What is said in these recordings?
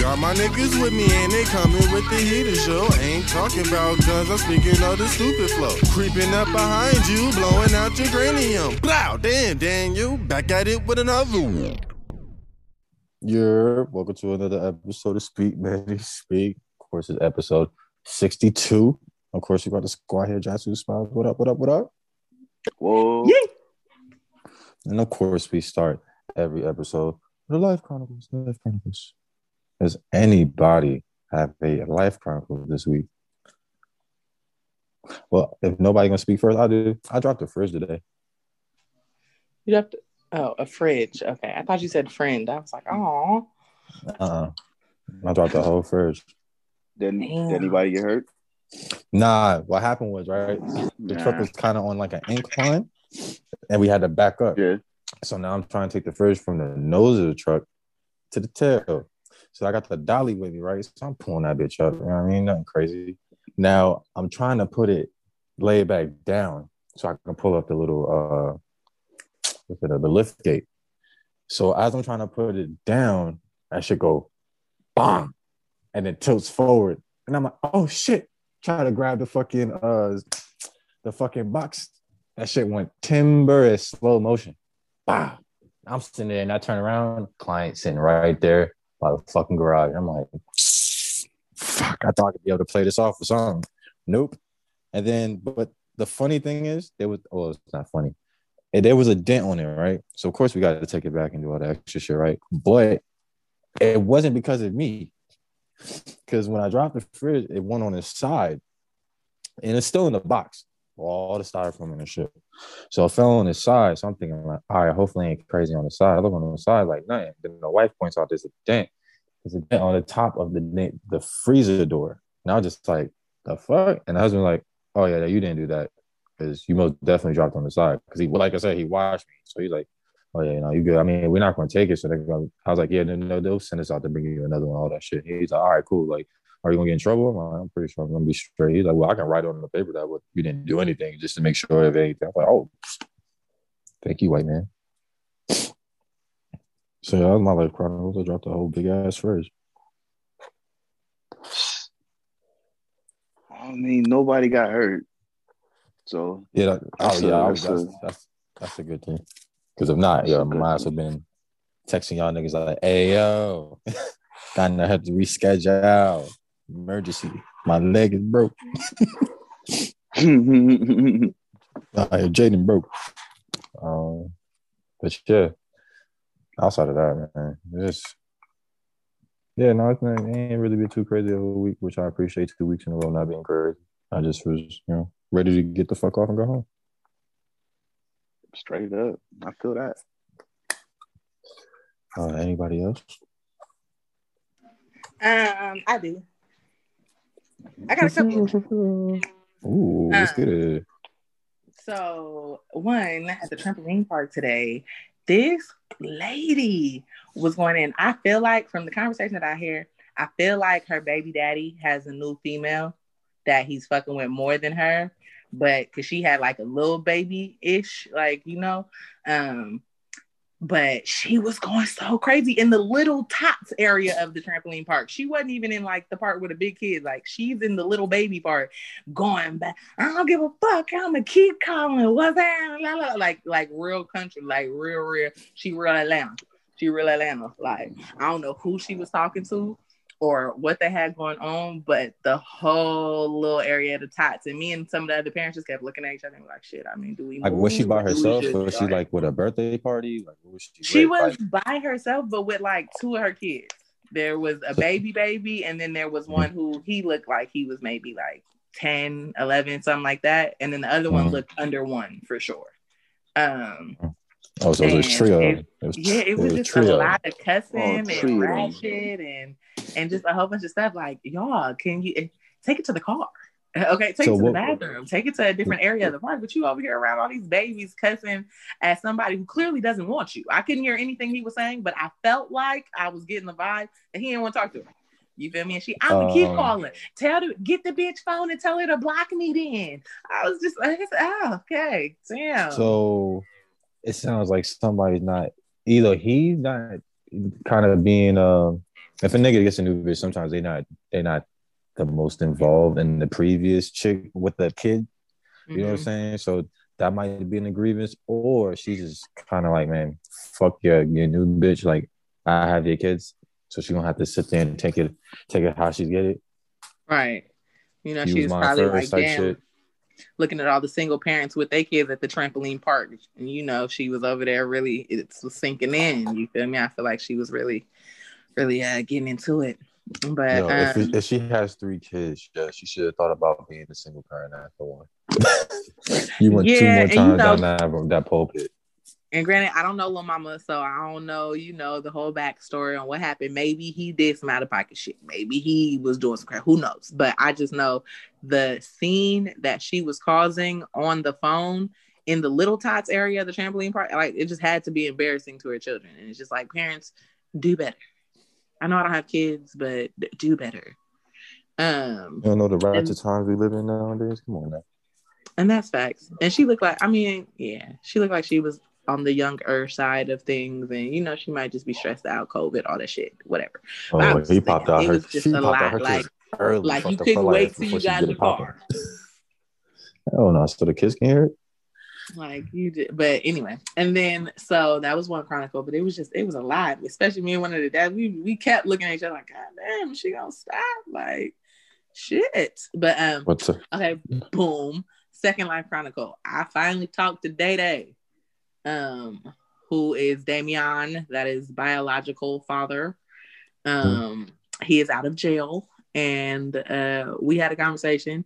Got my niggas with me and they coming with the heater show. Ain't talking about guns, I'm speaking of the stupid flow. Creeping up behind you, blowing out your cranium. Blow, damn, Daniel, back at it with another one. You're welcome to another episode of Speak Man Speak. Of course, it's episode 62. Of course, you got the squad here, Joshua Smiles. What up, what up, what up? Whoa. And of course, we start every episode with the Life Chronicles. Life Chronicles. Does anybody have a life chronicle this week? Well, if nobody gonna speak first, I do. I dropped a fridge today. You dropped. Oh, a fridge. Okay, I thought you said friend. I was like, oh. Uh, I dropped the whole fridge. Did, Damn. did anybody get hurt? Nah, what happened was right. The truck was kind of on like an incline, and we had to back up. Yeah. So now I'm trying to take the fridge from the nose of the truck to the tail. So I got the dolly with me, right? So I'm pulling that bitch up. You know what I mean? Nothing crazy. Now I'm trying to put it, lay it back down so I can pull up the little uh what's it, uh, the lift gate. So as I'm trying to put it down, I should go bang, and it tilts forward. And I'm like, oh shit. Try to grab the fucking uh the fucking box. That shit went timber in slow motion. Wow. I'm sitting there and I turn around, client sitting right there by the fucking garage. I'm like, fuck, I thought I could be able to play this off or something. Nope. And then, but the funny thing is, there was, oh, it's not funny. And there was a dent on it, right? So, of course, we got to take it back and do all that extra shit, right? But it wasn't because of me. Because when I dropped the fridge, it went on its side and it's still in the box, all the styrofoam and the shit. So it fell on his side. So I'm thinking, like, all right, hopefully ain't crazy on the side. I look on the side, like, nothing. Then the wife points out there's a dent. There's a dent on the top of the the freezer door. And I was just like, the fuck? And the husband like, oh yeah, you didn't do that because you most definitely dropped on the side. Because he, like I said, he watched me. So he's like, oh yeah, you know, you good. I mean, we're not going to take it. So they're going. I was like, yeah, no, no, they'll send us out to bring you another one, all that shit. He's like, all right, cool. Like, are you gonna get in trouble? I'm, like, I'm pretty sure I'm gonna be straight. He's like, well, I can write on the paper that what you didn't do anything just to make sure of anything. I'm like, oh, thank you, white man. So yeah, that was my life chronicles. I dropped a whole big ass fridge. I mean, nobody got hurt. So Yeah, that, That's oh a- yeah, was, that's that's, a- that's that's a good thing. Because if not, yeah, a good might have been texting y'all niggas like, hey yo, kind of had to reschedule. Emergency. My leg is broke. Uh, Jaden broke. Um, but yeah, outside of that, man, just yeah, no, it's not, it ain't really been too crazy of a week, which I appreciate. Two weeks in a row not being crazy. I just was, you know, ready to get the fuck off and go home. straight up. I feel that. Uh, anybody else? Um, I do. I got a couple. Ooh, let's get it. So one at the trampoline park today, this lady was going in. I feel like from the conversation that I hear, I feel like her baby daddy has a new female that he's fucking with more than her, but because she had like a little baby ish, like you know, um, but she was going so crazy in the little tots area of the trampoline park. She wasn't even in like the part with the big kids. Like she's in the little baby part, going back. I don't give a fuck. I'ma keep calling. What's that? Like like real country, like real real. She real Atlanta. She real Atlanta. Like I don't know who she was talking to or what they had going on, but the whole little area of the tots and me and some of the other parents just kept looking at each other and like, shit. I mean, do we Like, was she by herself? was she like with a birthday party? Like, what was she? She was Like, by herself, but with like two of her kids. There was a baby baby, and then there was one who he looked like he was maybe like 10, 11, something like that. And then the other one Mhm. looked under one for sure. Um, oh, so it was a trio. it- It was, yeah, it was just a lot of cussing Oh, and ratchet and and just a whole bunch of stuff. Like, y'all, can you eh, take it to the car? Okay, take So it to what- the bathroom. Take it to a different area of the park. But you over here around all these babies cussing at somebody who clearly doesn't want you. I couldn't hear anything he was saying, but I felt like I was getting the vibe that he didn't want to talk to her. You feel me? And she, I'm gonna keep Um, calling. Tell the get the bitch phone and tell her to block me. Then I was just like, oh, okay, damn. So it sounds like somebody's not either he's not kind of being um if a nigga gets a new bitch, sometimes they not they not the most involved in the previous chick with the kid. You know what I'm Mhm. saying? So that might be an grievance, or she's just kind of like, man, fuck your your new bitch. Like I have your kids, so she gonna have to sit there and take it take it how she get it. Right. You know, she was probably like, damn, shit. looking at all the single parents with their kids at the trampoline park. And, you know, she was over there really, it was sinking in. You feel me? I feel like she was really, really uh, getting into it. But Yo, if, um, it- if she has three kids, yeah, she should have thought about being a single parent after one. you went two more and you times know- down that that pulpit. And granted, I don't know Lil Mama, so I don't know, you know, the whole backstory on what happened. Maybe he did some out of pocket shit. Maybe he was doing some crap. Who knows? But I just know the scene that she was causing on the phone in the Little Tots area the trampoline park, like it just had to be embarrassing to her children. And it's just like, parents, do better. I know I don't have kids, but do better. Um, You don't know the And- times we live in nowadays. Come on now. And that's facts. And she looked like, I mean, yeah, she looked like she was on the younger side of things. And, you know, she might just be stressed out, COVID, all that shit, whatever. Oh, he popped out it her. was just She a lot, like- early. Like, you couldn't wait till you got in the car. Oh no, so the kids can hear it. Like, you did. But anyway, and then, so that was one chronicle, but it was just, it was a lot, especially me and one of the dads. We, we kept looking at each other like, God damn, she gonna stop? Like, shit. But, um, What's the Okay, boom. Second Life Chronicle. I finally talked to Day Day, um, who is Damian, that is biological father. Um, he is out of jail, and uh, we had a conversation,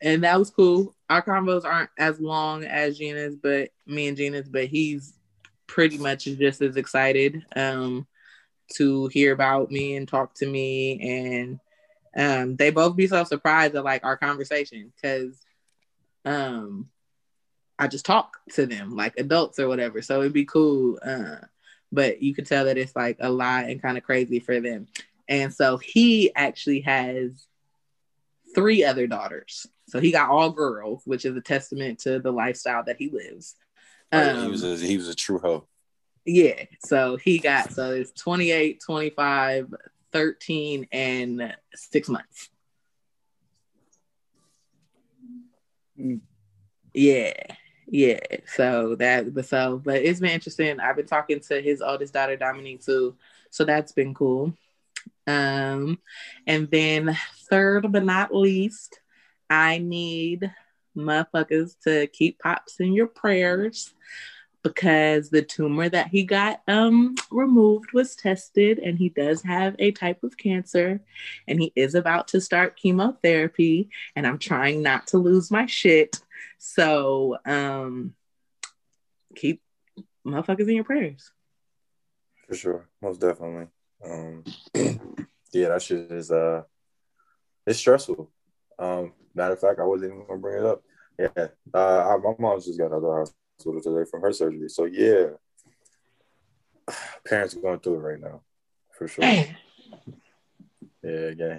and that was cool. Our convos aren't as long as Gina's, but me and Gina's, but he's pretty much just as excited um to hear about me and talk to me and um they both be so surprised at like our conversation because um I just talk to them like adults or whatever. So it'd be cool. Uh but you could tell that it's like a lot and kind of crazy for them. And so he actually has three other daughters. So he got all girls, which is a testament to the lifestyle that he lives. Oh, he was Um, a he was a true hoe. yeah. So he got so it's 28, 25, 13, and six months. Mm. Yeah. Yeah. So that but so but it's been interesting. I've been talking to his oldest daughter, Dominique, too. So that's been cool. Um, and then third but not least, I need motherfuckers to keep pops in your prayers because the tumor that he got um removed was tested and he does have a type of cancer and he is about to start chemotherapy and I'm trying not to lose my shit. So um keep motherfuckers in your prayers. For sure, most definitely. Um, yeah, that shit is uh, it's stressful. Um, matter of fact, I wasn't even gonna bring it up. Yeah, uh, I, my mom just got out of the hospital today from her surgery. So yeah, parents are going through it right now, for sure. Yeah, yeah.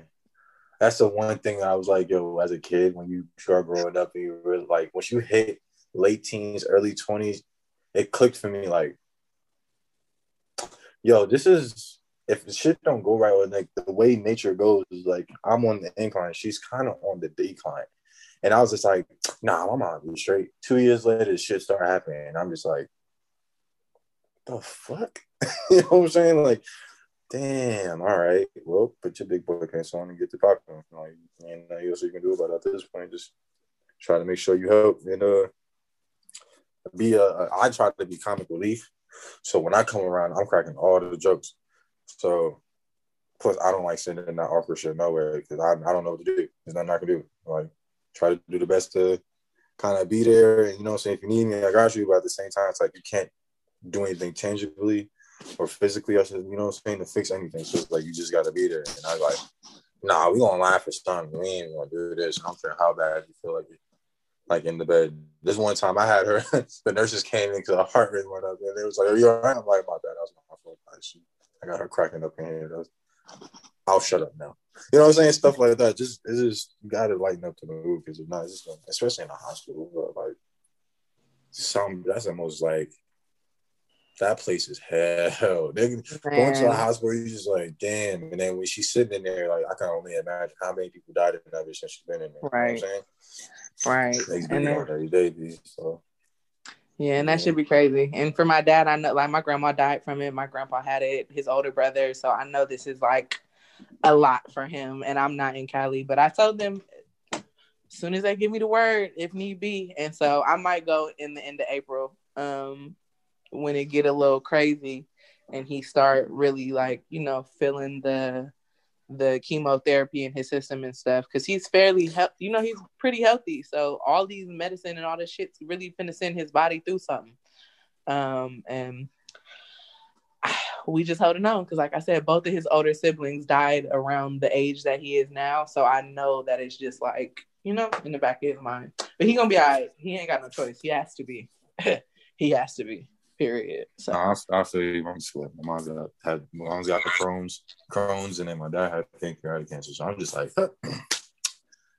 That's the one thing I was like, yo, as a kid, when you start growing up and you really like, once you hit late teens, early 20s, it clicked for me like, yo, this is, if shit don't go right, or like the way nature goes, is like, I'm on the incline, she's kind of on the decline. And I was just like, nah, I'm gonna be straight. Two years later, shit started happening. And I'm just like, the fuck? you know what I'm saying? Like, damn, all right. Well, put your big boy pants on and get the popcorn. Like, ain't nothing else you can do about it at this point. Just try to make sure you help and uh be a, a I try to be comic relief. So when I come around, I'm cracking all the jokes. So plus I don't like sending that awkward shit nowhere because I, I don't know what to do. There's nothing I can do. Like try to do the best to kind of be there and you know what I'm saying if you need me, I got you, but at the same time it's like you can't do anything tangibly or physically, I said, you know what I'm saying, to fix anything. So it's like you just gotta be there. And I was like, nah, we gonna laugh at something. We ain't gonna do this. I don't care how bad you feel like it. Like in the bed. This one time I had her, the nurses came in because her heart rate went up and they was like, Are you all right? I'm like, my bad, that was my fault. I, should- I got her cracking up in here. I'll shut up now. You know what I'm saying? Stuff like that. Just it's just you gotta lighten up to the mood because if not, it's just gonna, especially in a hospital, but like some that's the most like that place is hell. They going to the hospital, you just like, damn. And then when she's sitting in there, like I can only imagine how many people died in that since she's been in there. Right. You know right. They and then, every day, so. Yeah, and that yeah. should be crazy. And for my dad, I know like my grandma died from it. My grandpa had it, his older brother. So I know this is like a lot for him. And I'm not in Cali, but I told them as soon as they give me the word, if need be. And so I might go in the end of April. Um, when it get a little crazy and he start really like you know feeling the the chemotherapy in his system and stuff because he's fairly he- you know he's pretty healthy. So all these medicine and all this shit's really gonna send his body through something. Um and we just holding on because like i said both of his older siblings died around the age that he is now. So i know that it's just like you know in the back of his mind. But he gonna be all right. He ain't got no choice. He has to be. He has to be Period. So I, I feel you. I'm just like my mom's got had my mom's got the Crohn's, Crohn's, and then my dad had pancreatic cancer. So I'm just like, you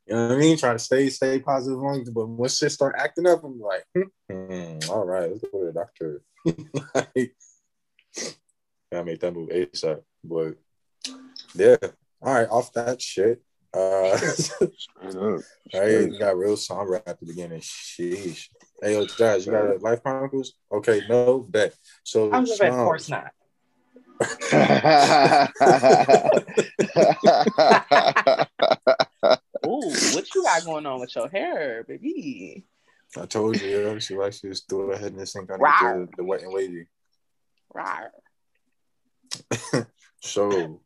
know what I mean? Try to stay stay positive long, but once shit start acting up, I'm like, hmm, all right, let's go to the doctor. like, I made that move ASAP. But yeah, all right, off that shit. Uh, I got real somber at the beginning. Sheesh. Hey, yo, Josh, you got a Life Chronicles? Okay, no, bet. So I'm just like, of course not. Ooh, what you got going on with your hair, baby? I told you, yo, she likes to just throw her head in the sink under the, the wet and wavy. so,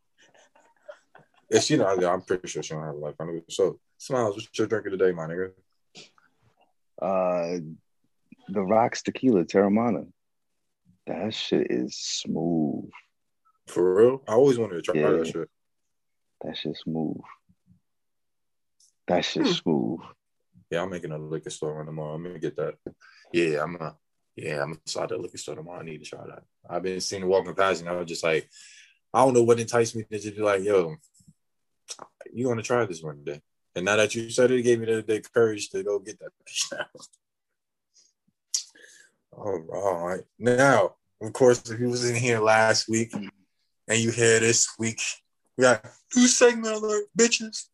yeah, she know, I'm pretty sure she don't have a life. I know. So, Smiles, what's your drink of the day, my nigga? Uh, the Rocks Tequila Teremana. That shit is smooth. For real? I always wanted to try yeah. that shit. That shit smooth. That shit hmm. smooth. Yeah, I'm making a liquor store run tomorrow. I'm gonna get that. Yeah, I'm a yeah, I'm gonna start the liquor store tomorrow. I need to try that. I've been seeing it walking past and I was just like, I don't know what enticed me to just be like, yo, you to try this one day. And now that you said it, it gave me the, the courage to go get that now. All right. Now, of course, if you was in here last week and you hear this week, we got new segment alert, bitches.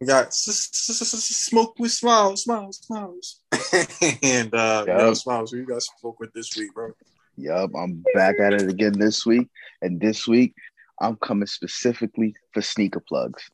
We got smoke with smiles, smiles, smiles. and uh yep. smiles, who you got smoke with this week, bro? Yup, I'm back at it again this week. And this week, I'm coming specifically for sneaker plugs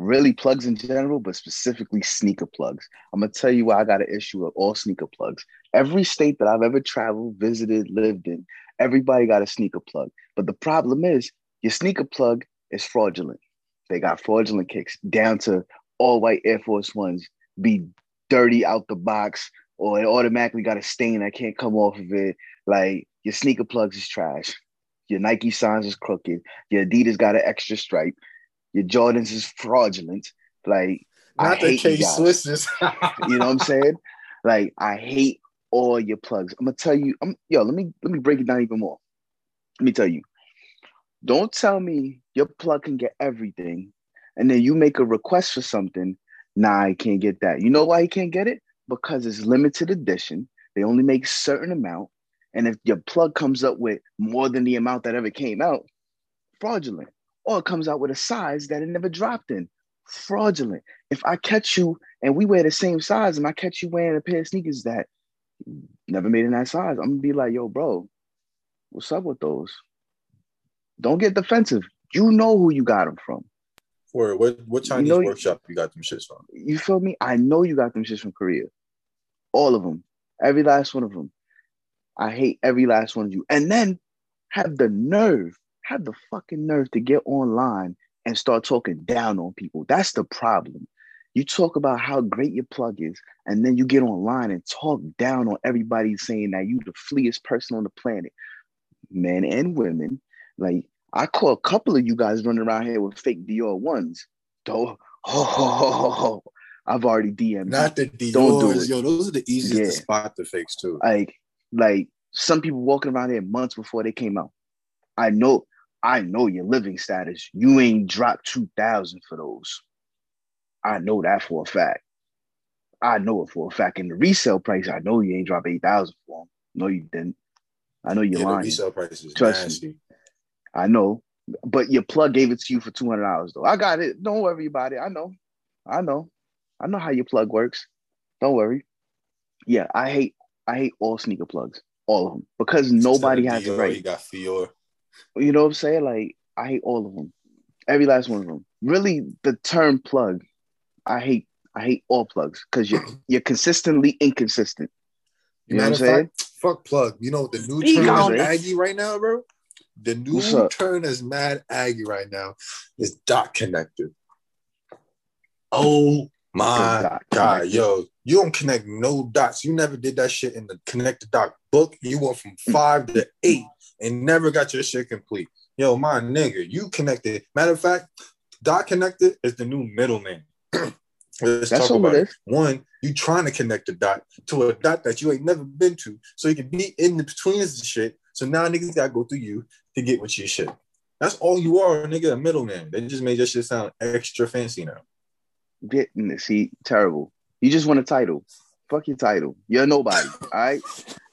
really plugs in general, but specifically sneaker plugs. I'm gonna tell you why I got an issue with all sneaker plugs. Every state that I've ever traveled, visited, lived in, everybody got a sneaker plug. But the problem is your sneaker plug is fraudulent. They got fraudulent kicks down to all white Air Force Ones be dirty out the box, or it automatically got a stain that can't come off of it. Like your sneaker plugs is trash. Your Nike signs is crooked. Your Adidas got an extra stripe your Jordans is fraudulent. Like not I the K Swisses. you know what I'm saying? Like I hate all your plugs. I'm gonna tell you. I'm yo. Let me let me break it down even more. Let me tell you. Don't tell me your plug can get everything, and then you make a request for something. Nah, I can't get that. You know why he can't get it? Because it's limited edition. They only make certain amount, and if your plug comes up with more than the amount that ever came out, fraudulent or it comes out with a size that it never dropped in. Fraudulent. If I catch you and we wear the same size and I catch you wearing a pair of sneakers that never made in that size, I'm gonna be like, yo, bro, what's up with those? Don't get defensive. You know who you got them from. Or what what Chinese you know, workshop you got them shits from? You feel me? I know you got them shits from Korea. All of them. Every last one of them. I hate every last one of you. And then have the nerve have the fucking nerve to get online and start talking down on people. That's the problem. You talk about how great your plug is, and then you get online and talk down on everybody saying that you the fleest person on the planet, men and women. Like I call a couple of you guys running around here with fake Dior ones. Though, oh, I've already DM'd. Not the Dior. Don't do it. Yo, those are the easiest yeah. to spot the fakes too. Like, like some people walking around here months before they came out. I know I know your living status. You ain't dropped 2000 for those. I know that for a fact. I know it for a fact. In the resale price, I know you ain't dropped 8000 for them. No, you didn't. I know you're Yeah, lying. resale price is Trust me. nasty. I know, but your plug gave it to you for two hundred dollars though. I got it. Don't worry about it. I know. I know. I know how your plug works. Don't worry. Yeah, I hate. I hate all sneaker plugs, all of them, because nobody has it right. You got Fior. You know what I'm saying? Like I hate all of them, every last one of them. Really, the term plug, I hate. I hate all plugs because you're you're consistently inconsistent. You know what I'm saying? fact, fuck plug. You know the new Speak turn is. Aggie right now, bro? The new turn is mad Aggie right now is dot connected. Oh my god, yo, you don't connect no dots. You never did that shit in the connect the dot book. You went from five to eight and never got your shit complete. Yo, my nigga, you connected. Matter of fact, dot connected is the new middleman. Let's That's talk about it it. is. One, you trying to connect a dot to a dot that you ain't never been to, so you can be in the between this shit. So now niggas gotta go through you to get what you shit. That's all you are, nigga, a middleman. They just made your shit sound extra fancy now. Getting. See, terrible. You just want a title. Fuck your title. You're nobody. all right.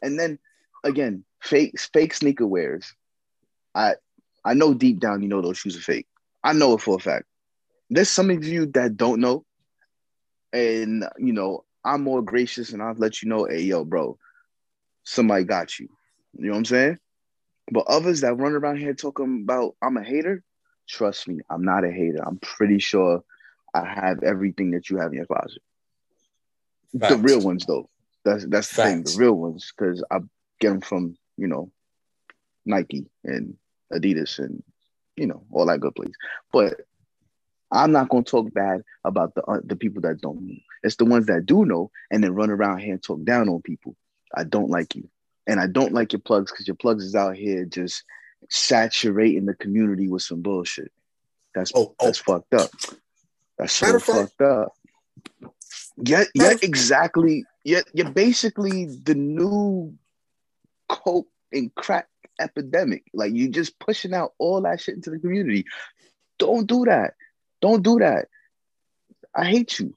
And then again, fake fake sneaker wears. I I know deep down you know those shoes are fake. I know it for a fact. There's some of you that don't know, and you know I'm more gracious and I'll let you know, hey yo, bro, somebody got you. You know what I'm saying? But others that run around here talking about I'm a hater, trust me, I'm not a hater. I'm pretty sure I have everything that you have in your closet. The real ones, though. That's that's the thing. The real ones, because I get them from you know Nike and Adidas and you know all that good place. But I'm not gonna talk bad about the uh, the people that don't know. It's the ones that do know and then run around here and talk down on people. I don't like you, and I don't like your plugs because your plugs is out here just saturating the community with some bullshit. That's Oh, oh. that's fucked up. That's so Matter of fact- fucked up. Yet, Matter yet exactly. Yet, you're basically the new coke and crack epidemic. Like you're just pushing out all that shit into the community. Don't do that. Don't do that. I hate you.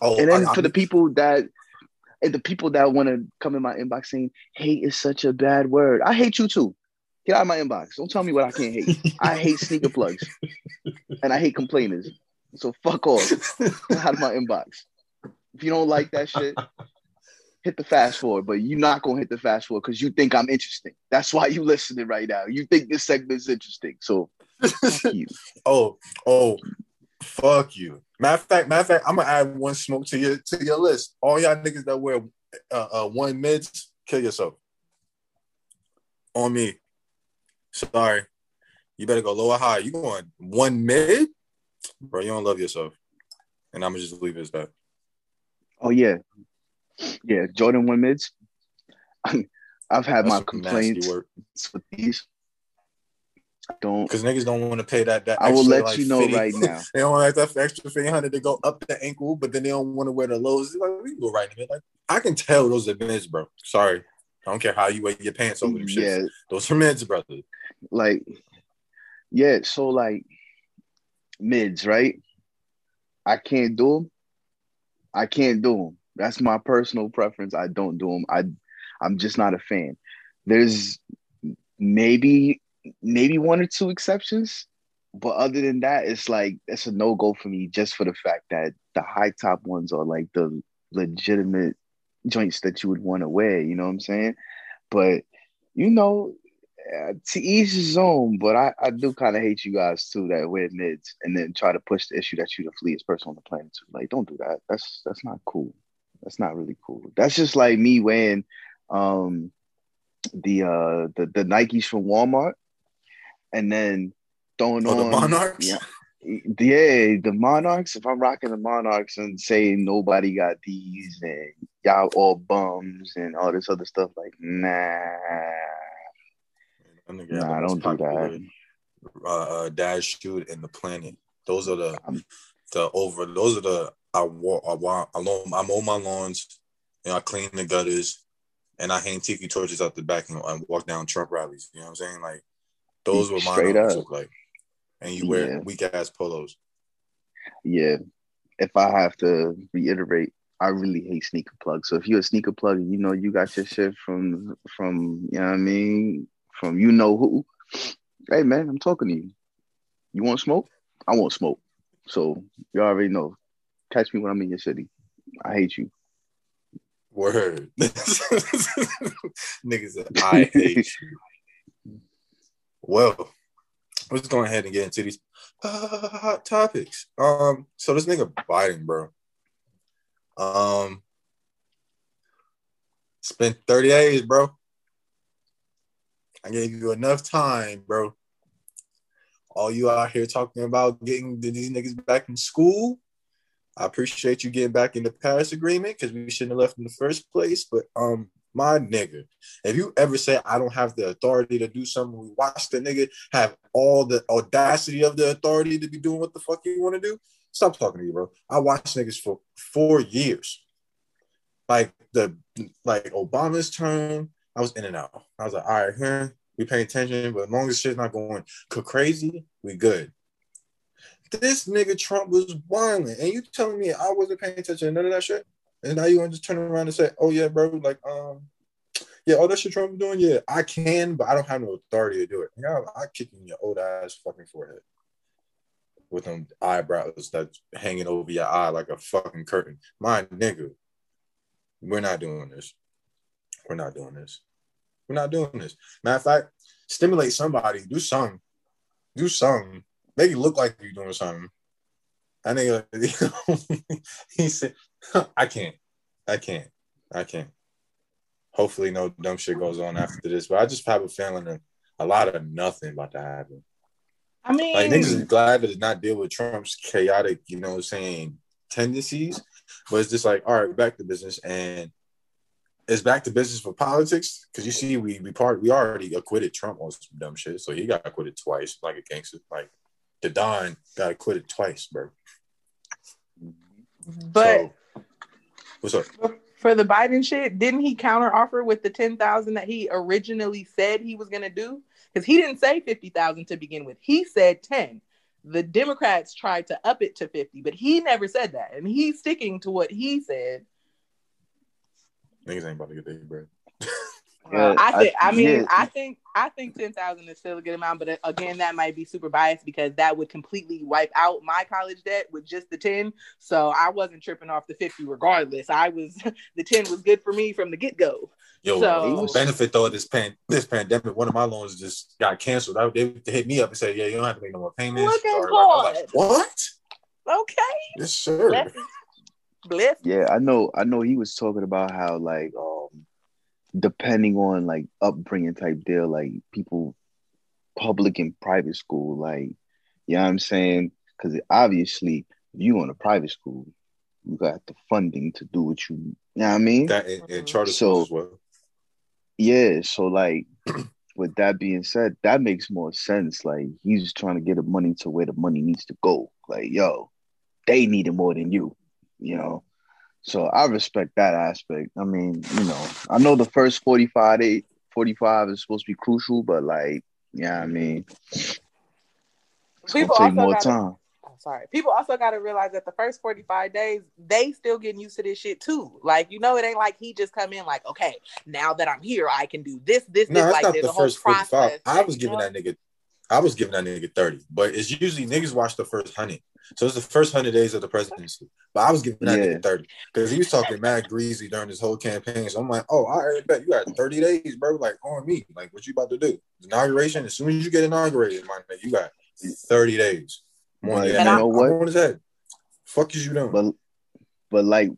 Oh, And then I- for the people that and the people that want to come in my inbox saying hate is such a bad word. I hate you too. Get out of my inbox. Don't tell me what I can't hate. I hate sneaker plugs. And I hate complainers. So fuck off. Get out of my inbox. If you don't like that shit, hit the fast forward. But you're not gonna hit the fast forward because you think I'm interesting. That's why you listening right now. You think this segment is interesting. So. oh, oh, fuck you. Matter of fact, matter of fact, I'm gonna add one smoke to your to your list. All y'all niggas that wear uh, uh one mids, kill yourself. On me. Sorry. You better go lower high. You going one mid? Bro, you don't love yourself. And I'm gonna just leave it as that. Oh yeah. Yeah, Jordan one mids. I've had That's my complaints with these. Don't Because niggas don't want to pay that. that I will extra, let like, you know 50 right now. they don't like that extra fifty hundred to go up the ankle, but then they don't want to wear the lows. Like we can go right in it. Like I can tell those are mids, bro. Sorry, I don't care how you wear your pants over them shits. Yeah, Those are mids, brother. like yeah, so like mids, right? I can't do them. I can't do them. That's my personal preference. I don't do them. I I'm just not a fan. There's maybe maybe one or two exceptions, but other than that, it's like it's a no go for me just for the fact that the high top ones are like the legitimate joints that you would want to wear. You know what I'm saying? But you know, uh, to each his own, but I, I do kind of hate you guys too that wear mids and then try to push the issue that you're the fleetest person on the planet. Too. Like, don't do that. That's that's not cool. That's not really cool. That's just like me wearing um the uh the, the Nikes from Walmart and then throwing Oh, the on Monarchs? Yeah, yeah, the Monarchs. If I'm rocking the Monarchs and saying nobody got these and y'all all bums and all this other stuff, like nah, nah, don't do that. Uh, uh, dash shoot in the planet. Those are the Um, the over. Those are the I walk. I walk. I mow, I mow my lawns, and I clean the gutters, and I hang tiki torches out the back and, and walk down Trump rallies. You know what I'm saying? Like those were my numbers look like. And you wear Yeah. weak ass polos. Yeah. If I have to reiterate, I really hate sneaker plugs. So if you're a sneaker plug, you know you got your shit from from you know what I mean from you know who. Hey man, I'm talking to you. You want smoke? I want smoke. So you already know. Catch me when I'm in your city. I hate you. Word. Niggas I hate you. Well, let's go ahead and get into these hot topics. Um, so this nigga Biden, bro. Um, spent 30 days, bro. I gave you enough time, bro. All you out here talking about getting these niggas back in school. I appreciate you getting back in the Paris Agreement because we shouldn't have left in the first place. But um, my nigga, if you ever say I don't have the authority to do something, we watch the nigga have all the audacity of the authority to be doing what the fuck you want to do. Stop talking to you, bro. I watched niggas for four years. Like the like Obama's term, I was in and out. I was like, all right, huh? We paying attention, but as long as shit's not going crazy, we good. This nigga Trump was whining, and you telling me I wasn't paying attention to none of that shit? And now you to just turn around and say, "Oh yeah, bro, like um, yeah, all that shit Trump doing, yeah, I can, but I don't have no authority to do it. Yeah, I kick in your old ass fucking forehead with them eyebrows that's hanging over your eye like a fucking curtain. My nigga, we're not doing this. We're not doing this. We're not doing this. Matter of fact, stimulate somebody. Do something. Do something. Make it look like you're doing something. I think he said, I can't. I can't. I can't. Hopefully, no dumb shit goes on after this. But I just have a feeling that a lot of nothing about to happen. I mean, like niggas is glad to not deal with Trump's chaotic, you know, I'm saying tendencies, but it's just like, all right, back to business, and it's back to business for politics because you see, we we part we already acquitted Trump on some dumb shit, so he got acquitted twice, like a gangster, like the Don got acquitted twice, bro. Mm-hmm. But so, what's up? For the Biden shit, didn't he counter offer with the ten thousand that he originally said he was gonna do? Because he didn't say fifty thousand to begin with. He said ten. The Democrats tried to up it to fifty, but he never said that, and he's sticking to what he said. Niggas ain't about to get their bread. Uh, I think. I, I mean, yeah. I think. I think ten thousand is still a good amount, but uh, again, that might be super biased because that would completely wipe out my college debt with just the ten. So I wasn't tripping off the fifty regardless. I was the ten was good for me from the get go. Yo, so, benefit though of this pan this pandemic, one of my loans just got canceled. I, they, they hit me up and said, "Yeah, you don't have to make no more payments." Look at God. Like, what? Okay. Yes, sir. Bless. Bless. Yeah, I know. I know. He was talking about how like um depending on like upbringing type deal, like people public and private school, like you know what I'm saying? Because obviously, if you in a private school, you got the funding to do what you, you know what I mean? That in, in charter so, as well. Yeah, so like with that being said, that makes more sense. Like he's just trying to get the money to where the money needs to go. Like, yo, they need it more than you, you know. So I respect that aspect. I mean, you know, I know the first 45 to 45 is supposed to be crucial, but like, yeah, I mean, it's People gonna take more gotta, time. Oh, sorry. People also got to realize that the first 45 days, they still getting used to this shit too. Like, you know, it ain't like he just come in like, okay, now that I'm here, I can do this, this, no, this. Like, not the first 45. I was giving that nigga, I was giving that nigga 30, but it's usually niggas watch the first 100. So it's the first hundred days of the presidency. But I was giving that yeah. nigga 30 because he was talking mad greasy during this whole campaign. So I'm like, oh, I bet you got 30 days, bro. Like on me. Like what you about to do? Inauguration. As soon as you get inaugurated, my nigga, you got 30 days. More than you know what? on his head. Fuck is you doing? But but like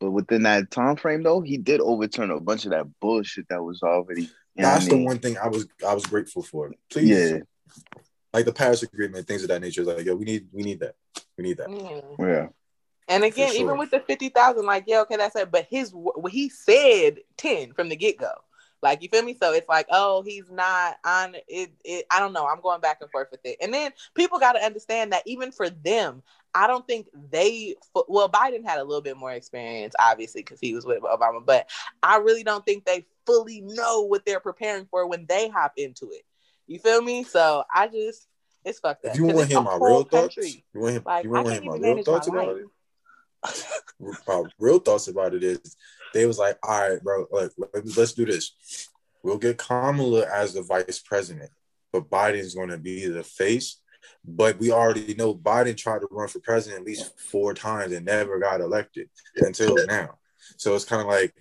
but within that time frame though, he did overturn a bunch of that bullshit that was already. That's the one thing I was I was grateful for. Please. Yeah like the Paris Agreement, things of that nature. Like, yo, we need we need that. We need that. Mm. Yeah. And again, sure. even with the fifty thousand, like, yeah, okay, that's it. But his what he said ten from the get go. Like you feel me? So it's like, oh, he's not on it, it. I don't know. I'm going back and forth with it. And then people got to understand that even for them, I don't think they. Well, Biden had a little bit more experience, obviously, because he was with Obama. But I really don't think they fully know what they're preparing for when they hop into it. You feel me? So I just it's fucked up. If you want to hear my real country. thoughts, you want, him, like, you want to hear my real thoughts my about it? uh, real thoughts about it is they was like, all right, bro, like let's do this. We'll get Kamala as the vice president, but Biden's going to be the face. But we already know Biden tried to run for president at least four times and never got elected until now. So it's kind of like,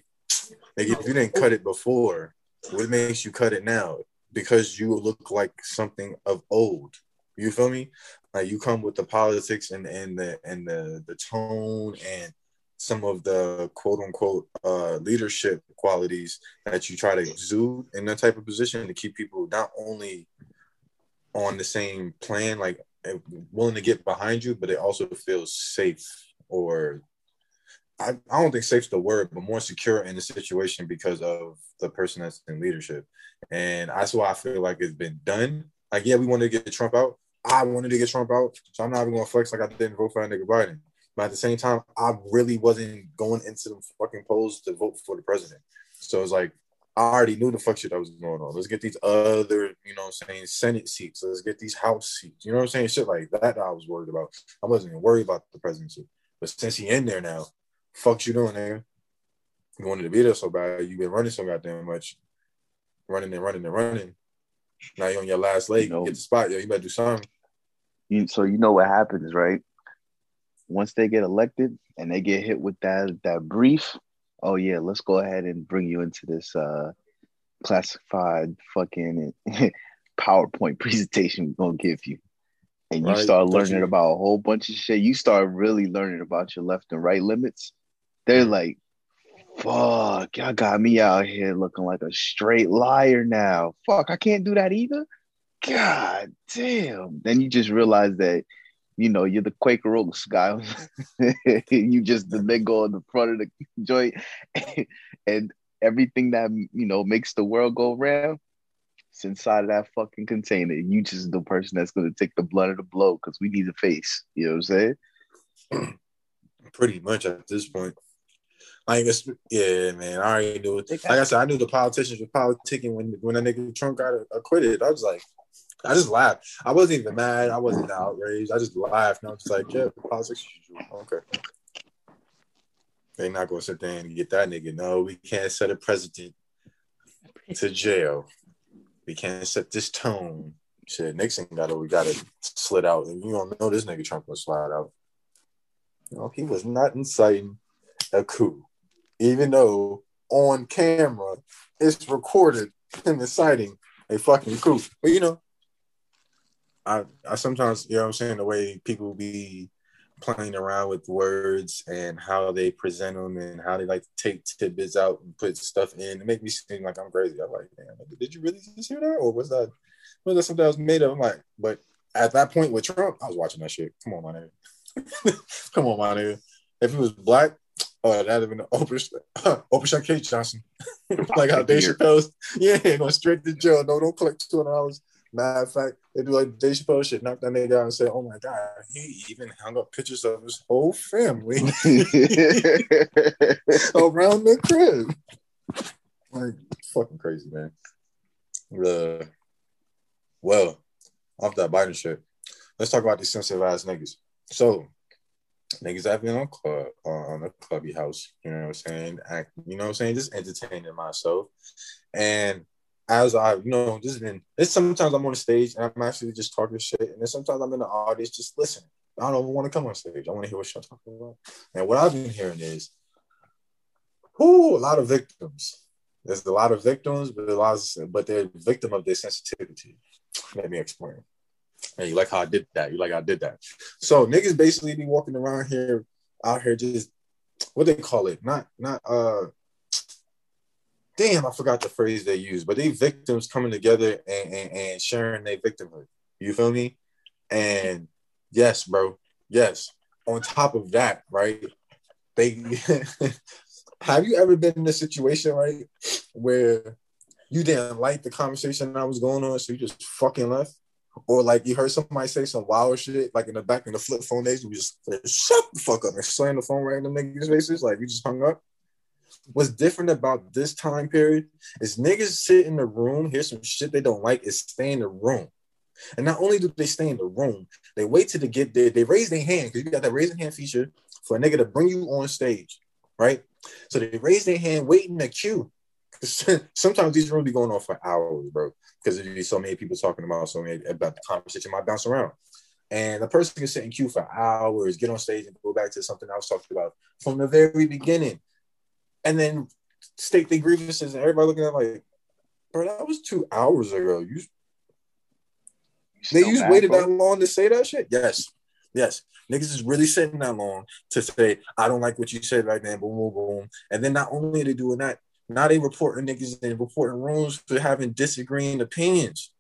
like if you didn't cut it before, what makes you cut it now? Because you look like something of old. You feel me? Like you come with the politics and and the and the the tone and some of the quote unquote uh, leadership qualities that you try to exude in that type of position to keep people not only on the same plan, like willing to get behind you, but it also feels safe or I, I don't think safe's the word, but more secure in the situation because of the person that's in leadership. And that's why I feel like it's been done. Like, yeah, we wanted to get Trump out. I wanted to get Trump out. So I'm not even gonna flex like I didn't vote for that nigga Biden. But at the same time, I really wasn't going into the fucking polls to vote for the president. So it's like I already knew the fuck shit that was going on. Let's get these other, you know I'm saying, Senate seats. Let's get these House seats. You know what I'm saying? Shit like that I was worried about. I wasn't even worried about the presidency. But since he in there now, fuck you doing there? You wanted to be there so bad. You've been running so goddamn much. Running and running and running. Now you're on your last leg. You know, get the spot, yo. You better do something. You, so you know what happens, right? once they get elected and they get hit with that that brief, oh yeah, let's go ahead and bring you into this uh classified fucking PowerPoint presentation we're gonna give you. And you right. start learning about a whole bunch of shit. You start really learning about your left and right limits. They're like, fuck, y'all got me out here looking like a straight liar now. Fuck, I can't do that either. God damn. Then you just realize that you know, you're the Quaker Oats guy. you just the nigga on the front of the joint, and everything that you know makes the world go round. It's inside of that fucking container. You just the person that's gonna take the blood of the blow because we need a face. You know what I'm saying? Pretty much at this point. I guess, yeah, man. I already knew it. Like I said, I knew the politicians were politicking when when that nigga Trump got acquitted. I was like, I just laughed. I wasn't even mad. I wasn't outraged. I just laughed. And I was like, yeah, politics Okay. They're not gonna sit there and get that nigga. No, we can't set a president to jail. We can't set this tone. Shit, Nixon got it. We got it slid out, and you don't know this nigga Trump was slide out. No, he was not inciting a coup, even though on camera it's recorded him inciting a fucking coup. But you know, I, I sometimes, you know I'm saying, the way people be playing around with words and how they present them and how they like to take tidbits out and put stuff in. It make me seem like I'm crazy. I'm like, damn, did you really just hear that? Or was that was that something that was made of? I'm like, but at that point with Trump, I was watching that shit. Come on, my nigga. Come on, my nigga. If he was black, oh, that'd have been an Oprah, Oprah Shot Kate Johnson. like how Dave Chappelle's, yeah, going straight to jail. No, don't collect two hundred dollars Matter of fact, they do like Dave Chappelle shit, knock that nigga out and say, "Oh my god, he even hung up pictures of his whole family around the crib." Like fucking crazy, man. Uh, well, off that Biden shit, let's talk about these sensitive ass niggas. So, niggas have been on club on a clubby house, you know what I'm saying? Act, you know what I'm saying? Just entertaining myself, and as I, you know, just been, it's sometimes I'm on the stage and I'm actually just talking shit. And then sometimes I'm in the audience just listening. I don't want to come on stage. I want to hear what y'all talking about. And what I've been hearing is, whoo, a lot of victims. There's a lot of victims, but a lot of, but they're victim of their sensitivity. Let me explain. Hey, you like how I did that? You like I did that? So niggas basically be walking around here, out here, just what they call it? Not not uh damn, I forgot the phrase they use, but they victims coming together and, and, and sharing their victimhood. You feel me? And yes, bro, yes. On top of that, right? They have you ever been in a situation, right, where you didn't like the conversation that was going on, so you just fucking left? Or like you heard somebody say some wild shit, like in the back in the flip phone days, you just shut the fuck up and slam the phone right in the niggas' faces, like you just hung up what's different about this time period is niggas sit in the room, hear some shit they don't like, is stay in the room. And not only do they stay in the room, they wait till they get there, they raise their hand because you got that raising hand feature for a nigga to bring you on stage, right? So they raise their hand, wait in the queue. Sometimes these rooms be going on for hours, bro, because there's so many people talking about so many about the conversation might bounce around. And the person can sit in queue for hours, get on stage and go back to something I was talking about from the very beginning. And then state their grievances and everybody looking at like, bro, that was two hours ago. You they just waited that long to say that shit? Yes. Yes. Niggas is really sitting that long to say, I don't like what you said right now, boom, boom, boom. And then not only are they doing that, now they reporting niggas and reporting rooms for having disagreeing opinions.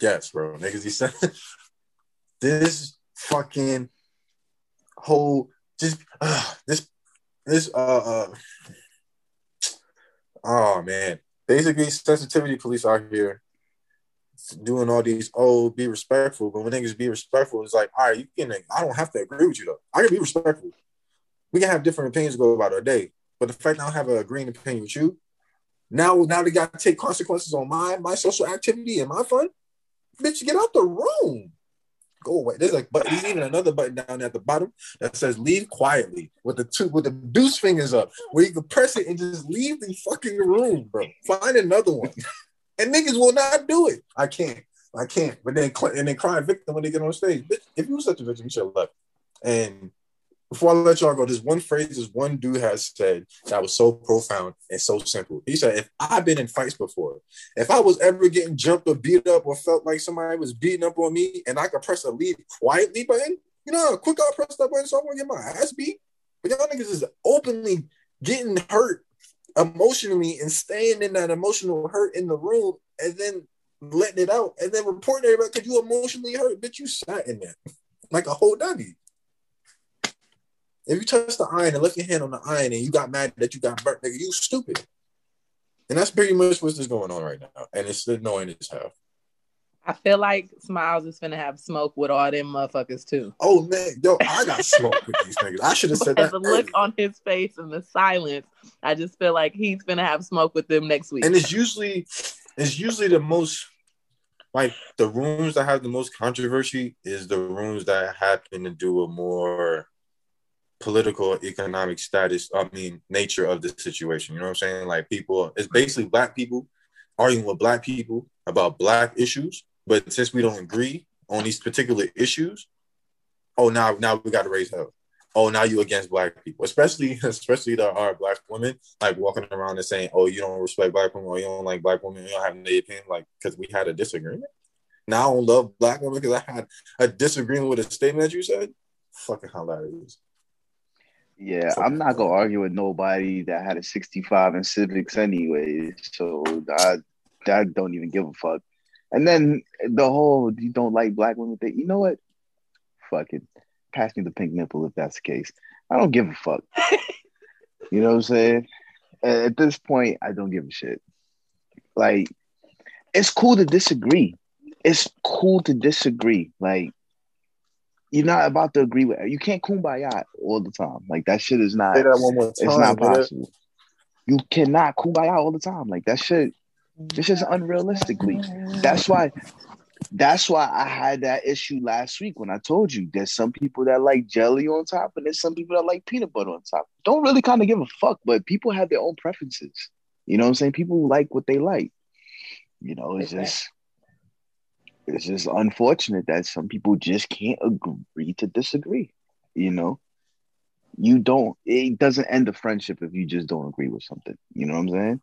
Yes, bro. Niggas, he said this fucking whole just uh, this this uh uh oh man. Basically, sensitivity police out here doing all these oh be respectful, but when niggas be respectful, it's like all right, you can I don't have to agree with you though. I can be respectful. We can have different opinions go about our day, but the fact I don't have a agreeing opinion with you, now now they got to take consequences on my my social activity and my fun. Bitch, get out the room. Go away. There's like, but there's even another button down at the bottom that says "Leave quietly" with the two with the deuce fingers up, where you can press it and just leave the fucking room, bro. Find another one. and niggas will not do it. I can't. I can't. But then and then crying victim when they get on stage. Bitch, if you were such a victim, you should have left. And before I let y'all go, there's one phrase this one dude has said that was so profound and so simple. He said, If I've been in fights before, if I was ever getting jumped or beat up or felt like somebody was beating up on me and I could press a leave quietly button, you know quick I'll press that button so I won't get my ass beat? But y'all niggas is openly getting hurt emotionally and staying in that emotional hurt in the room and then letting it out and then reporting everybody because you emotionally hurt. Bitch, you sat in there like a whole dummy. If you touch the iron and left your hand on the iron and you got mad that you got burnt, nigga, you stupid. And that's pretty much what's going on right now. And it's annoying as hell. I feel like Smiles is gonna have smoke with all them motherfuckers too. Oh man, yo, I got smoke with these niggas. I should have said that. The look on his face and the silence, I just feel like he's gonna have smoke with them next week. And it's usually, it's usually the most, like the rooms that have the most controversy is the rooms that happen to do a more political economic status i mean nature of the situation you know what i'm saying? Like people it's basically black people arguing with black people about black issues but since we don't agree on these particular issues oh now now we got to raise hell. Oh now you against black people especially especially the are black women like walking around and saying oh you don't respect black women or you don't like black women you don't have any opinion like because we had a disagreement. Now i don't love black women because i had a disagreement with a statement that you said? Fucking hilarious yeah, I'm not gonna argue with nobody that had a 65 in civics anyway. So I, I don't even give a fuck. And then the whole you don't like black women thing. You know what? Fuck it. Pass me the pink nipple if that's the case. I don't give a fuck. you know what I'm saying? At this point, I don't give a shit. Like, it's cool to disagree. It's cool to disagree. Like, you're not about to agree with you can't kumbaya all the time. Like that shit is not Say that one more time, it's not possible. You cannot kumbaya all the time. Like that shit this is unrealistically. That's why that's why I had that issue last week when I told you there's some people that like jelly on top and there's some people that like peanut butter on top. Don't really kind of give a fuck, but people have their own preferences. You know what I'm saying? People like what they like. You know, it's just it's just unfortunate that some people just can't agree to disagree. You know, you don't. It doesn't end a friendship if you just don't agree with something. You know what I'm saying?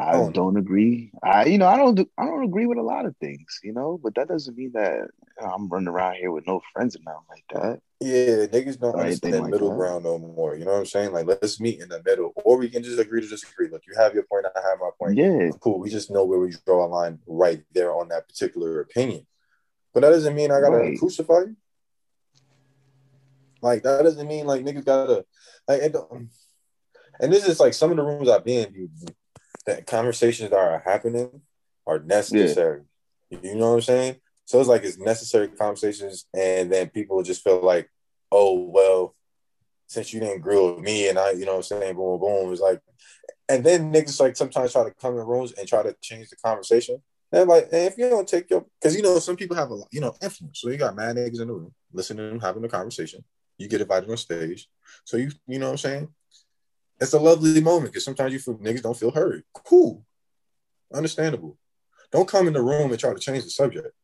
I oh. don't agree. I, you know, I don't. Do, I don't agree with a lot of things. You know, but that doesn't mean that you know, I'm running around here with no friends and nothing like that. Yeah, niggas don't or understand like middle that. ground no more. You know what I'm saying? Like, let's meet in the middle, or we can just agree to disagree. Look, you have your point, I have my point. Yeah, cool. We just know where we draw a line right there on that particular opinion. But that doesn't mean I gotta right. crucify you. Like that doesn't mean like niggas gotta like. It and this is like some of the rooms I've been in. That conversations that are happening are necessary. Yeah. You know what I'm saying? So it's like it's necessary conversations, and then people just feel like, oh well, since you didn't grill with me, and I, you know, what I'm saying, boom, boom, it's like, and then niggas like sometimes try to come in rooms and try to change the conversation, And like, and if you don't take your, because you know some people have a lot, you know, influence. So you got mad niggas in the room, listening to them having a conversation. You get invited on stage, so you, you know what I'm saying. It's a lovely moment because sometimes you feel niggas don't feel heard. Cool, understandable. Don't come in the room and try to change the subject.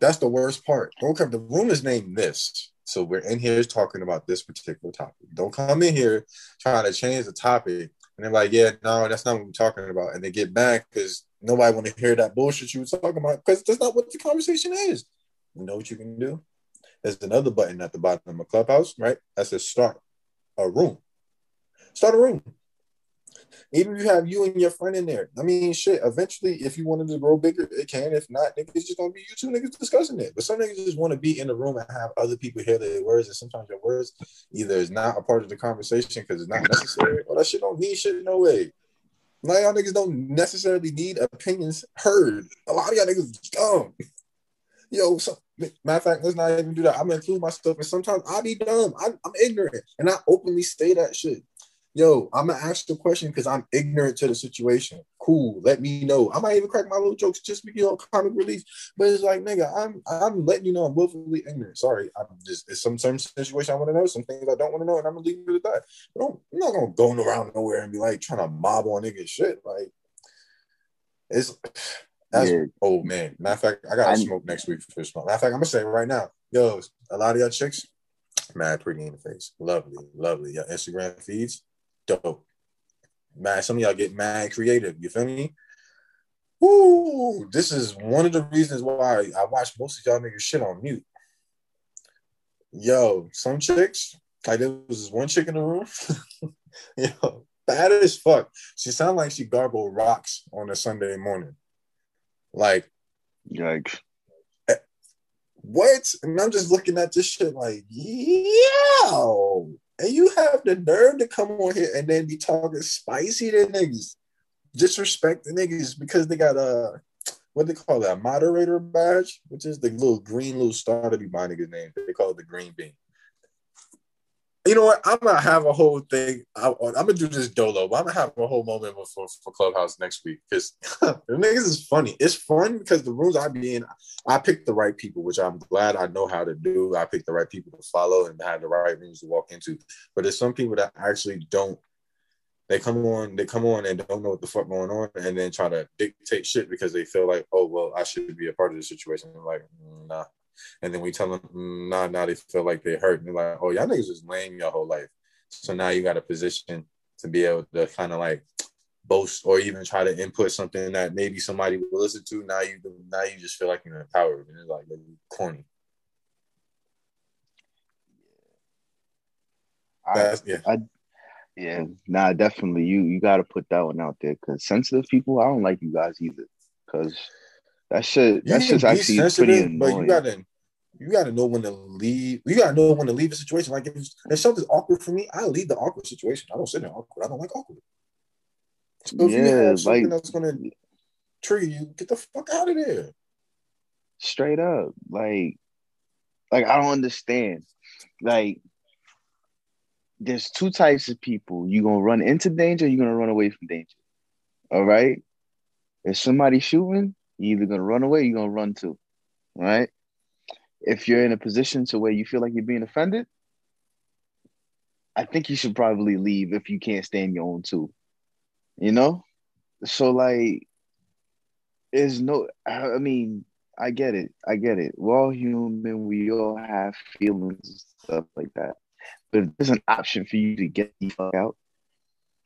That's the worst part. Don't come. The room is named this. So we're in here talking about this particular topic. Don't come in here trying to change the topic and they're like, yeah, no, that's not what we're talking about. And they get back because nobody want to hear that bullshit you were talking about because that's not what the conversation is. You know what you can do? There's another button at the bottom of clubhouse, right? That says start a room. Start a room. Even if you have you and your friend in there, I mean, shit. Eventually, if you wanted to grow bigger, it can. If not, niggas just gonna be you two niggas discussing it. But some niggas just want to be in the room and have other people hear their words, and sometimes your words either is not a part of the conversation because it's not necessary, or that shit don't mean shit no way. Like y'all niggas don't necessarily need opinions heard. A lot of y'all niggas dumb. Yo, so, matter of fact, let's not even do that. I'm gonna include myself, and sometimes I be dumb. I, I'm ignorant, and I openly say that shit yo, I'm gonna ask the question because I'm ignorant to the situation. Cool, let me know. I might even crack my little jokes just because you know comic relief. But it's like, nigga, I'm I'm letting you know I'm willfully ignorant. Sorry, I'm just it's some certain situation I want to know, some things I don't want to know, and I'm gonna leave it at that. But I'm, I'm not gonna go around nowhere and be like trying to mob on nigga shit. Like it's that's yeah. oh man. Matter of fact, I gotta smoke next week for smoke. Matter of fact, I'm gonna say right now, yo, a lot of y'all chicks, mad pretty in the face, lovely, lovely. Your Instagram feeds, dope. Man, some of y'all get mad creative. You feel me? Woo! This is one of the reasons why I watch most of y'all niggas shit on mute. Yo, some chicks, like there was this one chick in the room. Yo, bad as fuck. She sounded like she gargled rocks on a Sunday morning. Like, yikes. Eh, what? And I'm just looking at this shit like, yo, and you have the nerve to come on here and then be talking spicy to niggas, disrespect the niggas because they got a what they call that moderator badge, which is the little green little star to be my nigga's name. They call it the green bean you know what? I'm gonna have a whole thing. I, am gonna do this dolo, but I'm gonna have a whole moment for, for Clubhouse next week because the niggas is funny. It's fun because the rooms I be in, I pick the right people, which I'm glad I know how to do. I pick the right people to follow and have the right rooms to walk into. But there's some people that actually don't. They come on, they come on and don't know what the fuck going on, and then try to dictate shit because they feel like, oh well, I should be a part of the situation. I'm like, nah, and then we tell them, mm, nah, now they feel like they hurt. And they're like, oh, y'all niggas was lame your whole life. So now you got a position to be able to kind of like boast or even try to input something that maybe somebody will listen to. Now you now you just feel like you're empowered and it's like corny. That's, yeah. I, yeah, nah, definitely. You you got to put that one out there because sensitive people, I don't like you guys either. Because that shit, that shit's actually pretty annoying. But you gotta, you gotta know when to leave. You gotta know when to leave a situation. Like if, if something's awkward for me, I leave the awkward situation. I don't sit there awkward. I don't like awkward. So if yeah, you have something like, that's gonna trigger you, get the fuck out of there. Straight up, like, like I don't understand. Like, there's two types of people. You gonna run into danger. You're gonna run away from danger. All right. If somebody's shooting, you're either gonna run away, you're gonna run too. Right? If you're in a position to where you feel like you're being offended, I think you should probably leave if you can't stand your own too. You know? So like there's no I mean, I get it. I get it. We're all human, we all have feelings and stuff like that. But if there's an option for you to get the fuck out,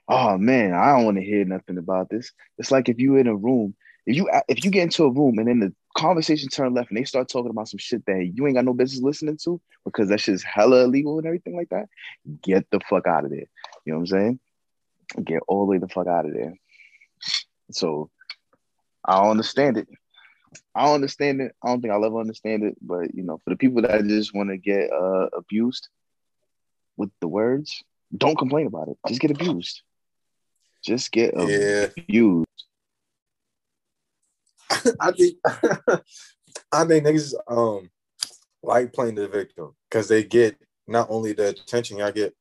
oh man, I don't want to hear nothing about this. It's like if you're in a room, if you if you get into a room and then the conversation turn left and they start talking about some shit that you ain't got no business listening to because that shit's hella illegal and everything like that, get the fuck out of there. You know what I'm saying? Get all the way the fuck out of there. So I don't understand it. I don't understand it. I don't think I'll ever understand it. But you know, for the people that just want to get uh, abused with the words, don't complain about it. Just get abused. Just get yeah. abused. I think I think niggas um like playing the victim because they get not only the attention y'all get,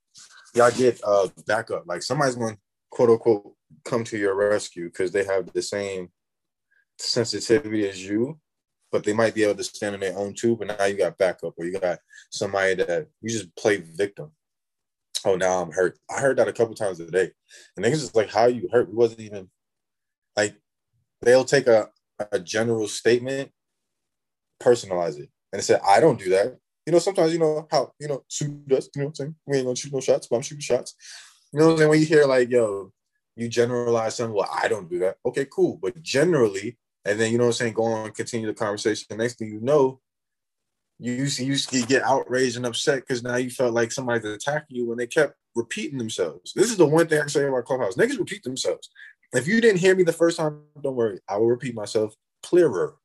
y'all get uh backup. Like somebody's going quote unquote come to your rescue because they have the same sensitivity as you, but they might be able to stand on their own too. But now you got backup, or you got somebody that you just play victim. Oh, now I'm hurt. I heard that a couple times a day, and niggas just like, "How you hurt?" We wasn't even like they'll take a a general statement, personalize it, and say, "I don't do that." You know, sometimes you know how you know shoot does. You know what I'm saying? We ain't gonna shoot no shots, but I'm shooting shots. You know what I'm saying? When you hear like, "Yo," you generalize something. Well, I don't do that. Okay, cool. But generally, and then you know what I'm saying, go on, continue the conversation. The next thing you know, you used to, you used to get outraged and upset because now you felt like somebody's attacking you when they kept repeating themselves. This is the one thing I can say about Clubhouse. Niggas repeat themselves. If you didn't hear me the first time, don't worry. I will repeat myself clearer.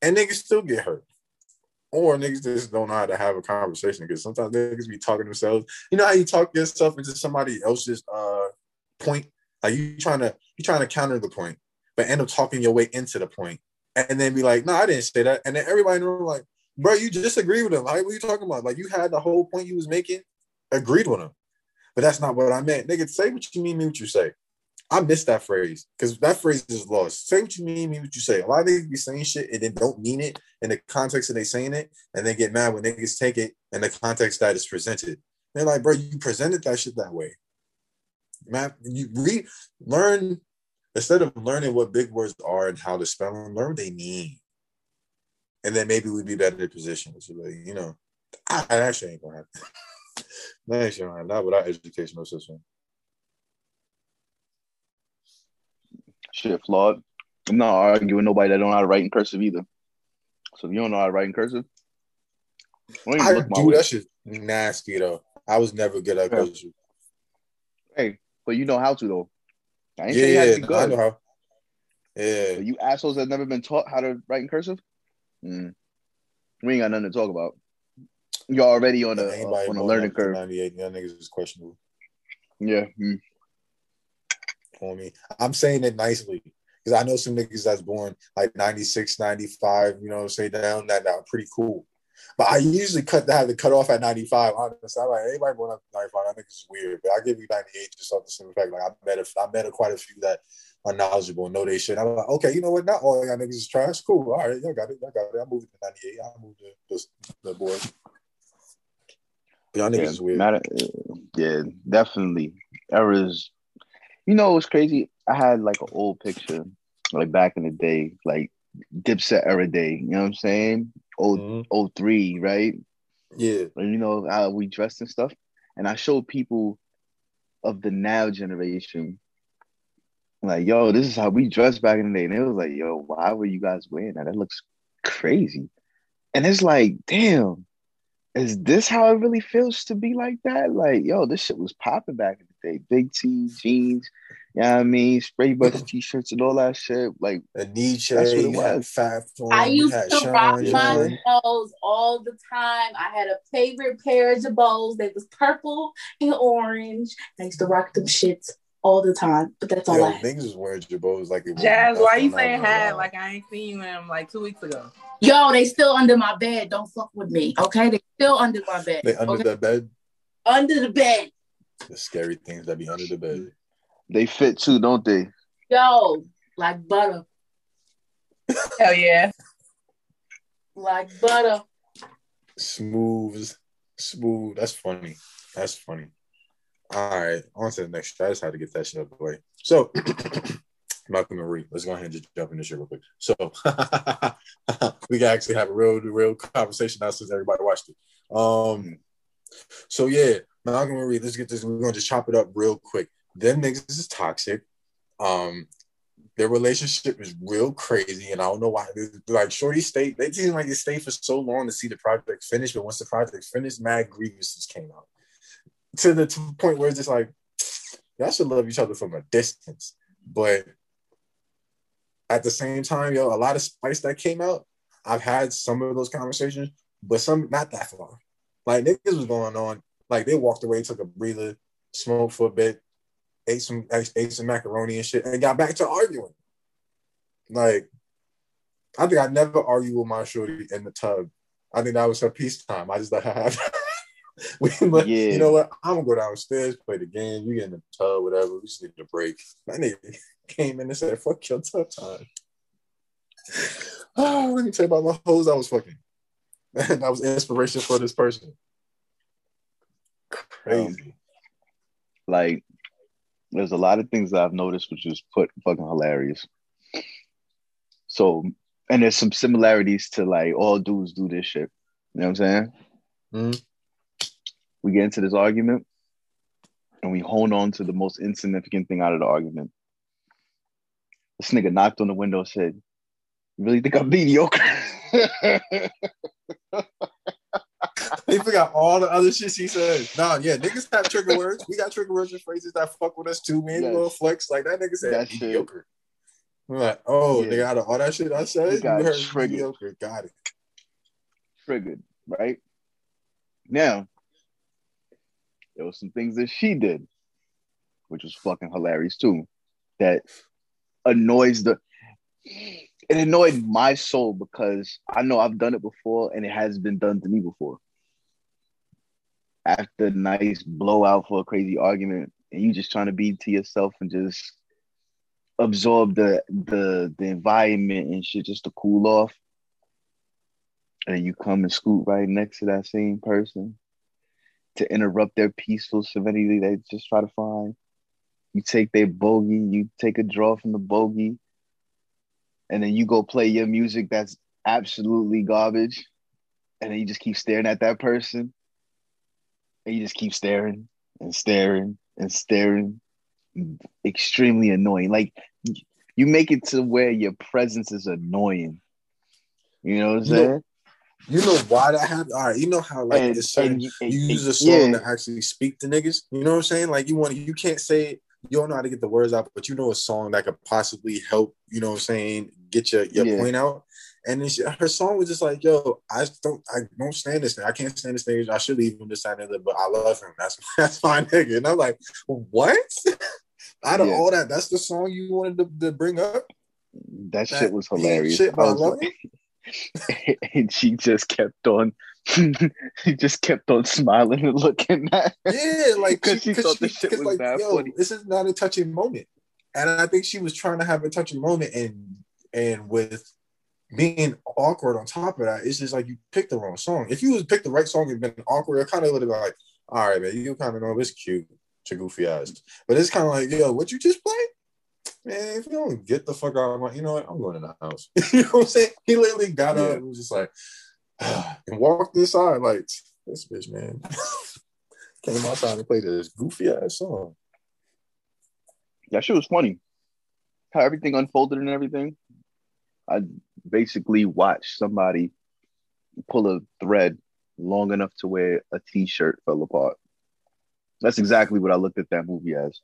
And niggas still get hurt. Or niggas just don't know how to have a conversation because sometimes niggas be talking themselves. You know how you talk yourself into somebody else's uh point? Like you trying to you trying to counter the point, but end up talking your way into the point, and then be like, "No, I didn't say that," and then everybody know like, "Bro, you disagree with him. Like, what are you talking about? Like, you had the whole point you was making, agreed with him, but that's not what I meant, nigga. Say what you mean, mean what you say." I miss that phrase because that phrase is lost. Say what you mean, mean what you say. A lot of niggas be saying shit and then don't mean it in the context of they saying it, and they get mad when niggas take it in the context that is presented. They're like, bro, you presented that shit that way. Man, you read, learn instead of learning what big words are and how to spell them, learn what they mean, and then maybe we'd be better in position. So like, you know, I, I actually ain't gonna happen. that ain't gonna happen. Not without educational system. Shit, flawed. I'm not arguing with nobody that don't know how to write in cursive either. So if you don't know how to write in cursive, don't even I look my do way. that shit nasty though. I was never good at Yeah. cursive. Hey, but you know how to though. I ain't saying you Yeah, be I know how. Yeah, But you assholes that never been taught how to write in cursive, mm, we ain't got nothing to talk about. You're already on a anybody on a learning curve. 98, young niggas is questionable Yeah. mm. For me. I'm saying it nicely because I know some niggas that's born like 96, 95, you know what I'm saying, down that are pretty cool. But I usually cut that have to cut off at 95. Honestly, I'm like anybody born up 95, I think it's weird. But I give you 98 just off the simple fact. Like I met a, I met a, quite a few that are knowledgeable, know they shit. I'm like, okay, you know what? Not all y'all niggas is trash. Cool. All right, y'all got it. Y'all got it. I moved to 98. I moved to the, the board. But y'all niggas Yeah, is weird. matter, yeah, definitely. Errors. You know what's crazy? I had like an old picture, like back in the day, like Dipset era day. You know what I'm saying? Old mm-hmm. old three, right? Yeah. And you know how we dressed and stuff. And I showed people of the now generation, like, yo, this is how we dressed back in the day. And it was like, yo, why were you guys wearing that? That looks crazy. And it's like, damn, is this how it really feels to be like that? Like, yo, this shit was popping back in the day. Big T, jeans, you know what I mean? Spray bucket t-shirts and all that shit. Like, A Nietzsche, That's what it you had was. Phat Farm, I used had to Sean rock my John. Girbauds all the time. I had a favorite pair of Girbauds. They was purple and orange. I used to rock them shits all the time. But that's all Yo, I had. niggas was wearing Girbauds like it was Jazz, why you saying I'm not gonna had like I ain't seen you in them like two weeks ago? Yo, they still under my bed. Don't fuck with me. Okay? They still under my bed. they under okay? the bed? under the bed. The scary things that be under the bed. they fit too, don't they? Yo, like butter. Hell yeah. Like butter. Smooth, smooth. That's funny. That's funny. All right, on to the next. I just had to get that shit out of the way. So, Malcolm and Marie, let's go ahead and just jump in this shit real quick. So, we can actually have a real, real conversation now since everybody watched it. Um, so yeah, Malcolm and Marie, let's get this. We're gonna just chop it up real quick. Them niggas is toxic. Um, their relationship is real crazy, and I don't know why. Like Shorty stayed, they seem like they stayed for so long to see the project finish, but once the project finished, mad grievances came out to the to the point where it's just like y'all should love each other from a distance. But at the same time, yo, a lot of spice that came out. I've had some of those conversations, but some not that far. Like niggas was going on, like they walked away, took a breather, smoked for a bit, ate some ate some macaroni and shit, and got back to arguing. Like, I think I never argued with my shorty in the tub. I think that was her peacetime. I just let her have. we, Yeah. you know what? I'm gonna go downstairs, play the game. You get in the tub, whatever. We just need a break. That nigga came in and said, "Fuck your tub time." Oh, let me tell you about my hoes I was fucking. that was inspiration for this person. Crazy. Like, there's a lot of things that I've noticed which is put fucking hilarious. So, and there's some similarities to like all dudes do this shit. You know what I'm saying? Mhm. We get into this argument and we hold on to the most insignificant thing out of the argument. This nigga knocked on the window and said, You really think I'm mediocre? He forgot all the other shit she said. Nah, yeah, niggas have trigger words. We got trigger words and phrases that fuck with us too, man. Yes. Little flex like that nigga said That shit. mediocre. I'm like, oh, Yeah. nigga, out of all that shit I said, you got heard triggered. mediocre. Got it. Triggered, right? Now, there was some things that she did, which was fucking hilarious too. That annoys the it annoyed my soul because I know I've done it before and it has been done to me before. After a nice blowout for a crazy argument, and you just trying to be to yourself and just absorb the the the environment and shit just to cool off. And you come and scoot right next to that same person to interrupt their peaceful serenity they just try to find. You take their bogey, you take a draw from the bogey, and then you go play your music that's absolutely garbage, and then you just keep staring at that person, and you just keep staring and staring and staring. Extremely annoying. Like you make it to where your presence is annoying. You know what I'm saying? You know why that happened? All right, you know how like And- certain and you- and- you use a song yeah. to actually speak to niggas. You know what I'm saying? Like you want you can't say it, you don't know how to get the words out, but you know a song that could possibly help, you know what I'm saying, get your, your Yeah. point out. And then she, her song was just like, yo, I don't I don't stand this thing. I can't stand this thing. I should leave him this side of it, but I love him. That's that's my nigga. And I'm like, what? Out of Yeah. all that, that's the song you wanted to, to bring up? That, That shit was hilarious. shit, I was like- and she just kept on, she just kept on smiling and looking at. Yeah, like 'Cause she thought the shit was like, that yo, funny. this is not a touching moment, and I think she was trying to have a touching moment, and and with being awkward on top of that, it's just like you picked the wrong song. If you was picked the right song and been awkward, it kind of would have been like, all right, man, you kind of know it's cute to goofy ass, but it's kind of like, yo, what you just played? Man, if you don't get the fuck out of my, you know what? I'm going in the house. you know what I'm saying? He literally got up and was just like, and walked inside like this bitch, man. Came outside and played this goofy ass song. That shit was funny. How everything unfolded and everything. I basically watched somebody pull a thread long enough to where a t-shirt fell apart. That's exactly what I looked at that movie as.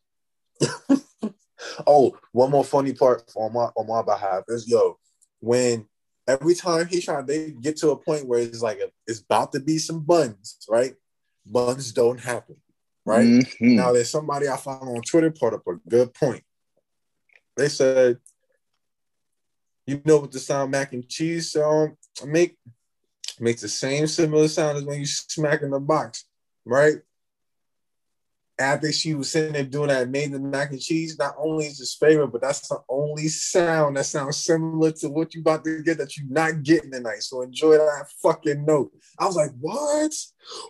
Oh, one more funny part on my on my behalf is yo, when every time he trying they get to a point where it's like it's about to be some buns, right? Buns don't happen, right? Mhm. Now there's somebody I found on Twitter put up a good point. They said, you know what the sound mac and cheese sound make makes the same similar sound as when you smack in the box, right? And I think she was sitting there doing that made the mac and cheese. Not only is his favorite, but that's the only sound that sounds similar to what you about to get that you're not getting tonight. So enjoy that fucking note. I was like, what?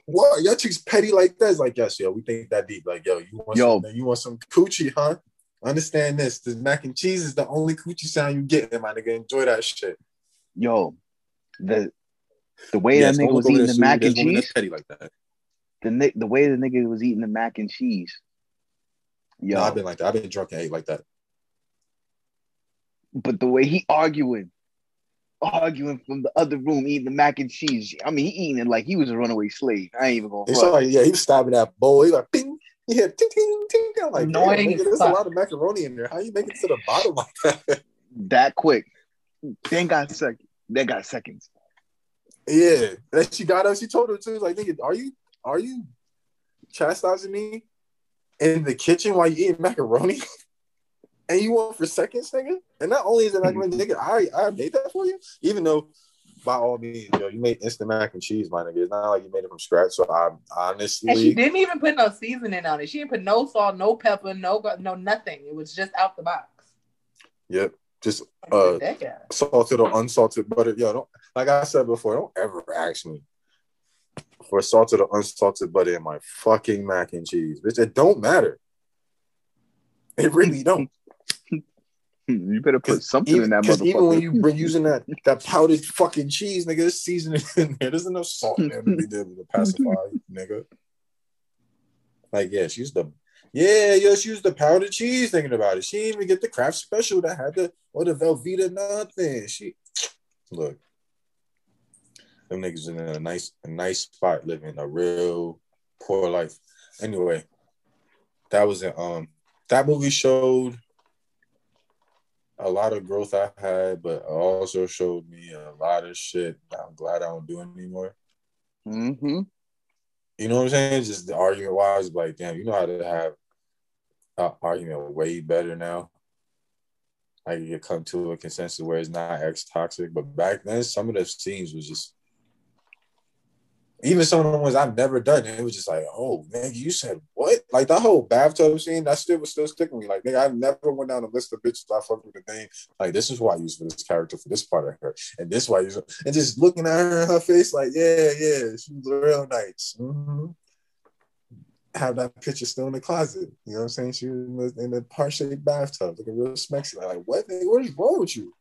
What? Y'all chicks petty like that? It's like, yes, yo, we think that deep. Like, yo, you want Yo. some, you want some coochie, huh? Understand this. The mac and cheese is the only coochie sound you get, in. my nigga. Enjoy that shit. Yo, the the way Yes, that nigga was eating the mac and There's women that's cheese, petty like that. The ni- the way the nigga was eating the mac and cheese. Yo, No, I've been like that. I've been drunk and ate like that. but the way he arguing, arguing from the other room, eating the mac and cheese. I mean, he eating it like he was a runaway slave. I ain't even gonna. It's like, yeah, he was stabbing that bowl. He like, ping. He had ting, ting, ting. I'm like, damn, Annoying nigga, there's a lot of macaroni in there. How you make it to the bottom like that? that quick. Then got second. They got seconds. yeah. And she got up. She told her too. Like, nigga, are you are you chastising me in the kitchen while you eating macaroni? and you want for seconds, nigga? And not only is it macaroni, nigga, I I made that for you. Even though, by all means, yo, you made instant mac and cheese, my nigga. It's not like you made it from scratch. So I honestly, And she didn't even put no seasoning on it. She didn't put no salt, no pepper, no no nothing. It was just out the box. Yep. just uh salted or unsalted butter. Yo, don't like I said before, don't ever ask me for salted or unsalted butter in my fucking mac and cheese. Bitch, it don't matter. It really don't. You better put something even, in that motherfucker. even when you been using that that powdered fucking cheese, nigga, there's seasoning in there. There's enough salt in there to be able to pacify, nigga. Like, yeah, she used the yeah, yo, she used the powdered cheese thinking about it. She didn't even get the Kraft special that had the or the Velveeta nothing. She look. Them niggas in a nice a nice spot living a real poor life. Anyway, that was it. Um that movie showed a lot of growth I had, but also showed me a lot of shit I'm glad I don't do anymore. Mm-hmm. You know what I'm saying? Just the argument wise, like, damn, you know how to have an argument way better now. Like you can come to a consensus where it's not ex toxic. But back then, some of the scenes was just even some of the ones I've never done, it was just like, oh man, you said what? Like that whole bathtub scene, that still was still sticking me. Like, nigga, I never went down a list of bitches I fucked with the name. Like, this is why I use for this character for this part of her, and this is why I use and just looking at her in her face, like, yeah, yeah, she was real nice. Mm-hmm. Have that picture still in the closet. You know what I'm saying? She was in the, shaped bathtub, looking real smexy. Like, what? Nigga, what is wrong with you?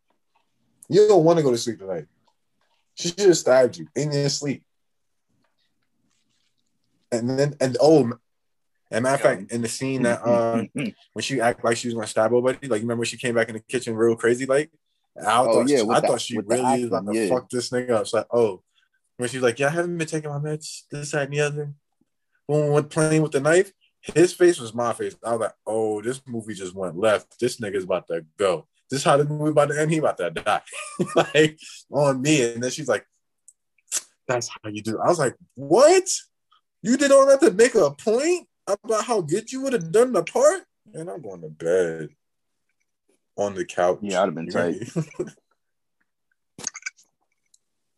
You don't want to go to sleep tonight. She have stabbed you in your sleep. And then, and oh, and matter of fact, in the scene that uh, when she act like she was gonna stab somebody, like you remember when she came back in the kitchen real crazy, like I Oh, thought, yeah, she, I the- thought she really to yeah. fuck this nigga up. It's like, oh, when she's like, yeah, I haven't been taking my meds, this, that, and the other. When we went playing with the knife, his face was my face. I was like, oh, this movie just went left. This nigga's about to go. This is how the movie about to end. He about to die, like on me. And then she's like, that's how you do. it. I was like, what? You did all that to make a point about how good you would have done the part? And I'm going to bed on the couch. Yeah, I'd have been You tight. hear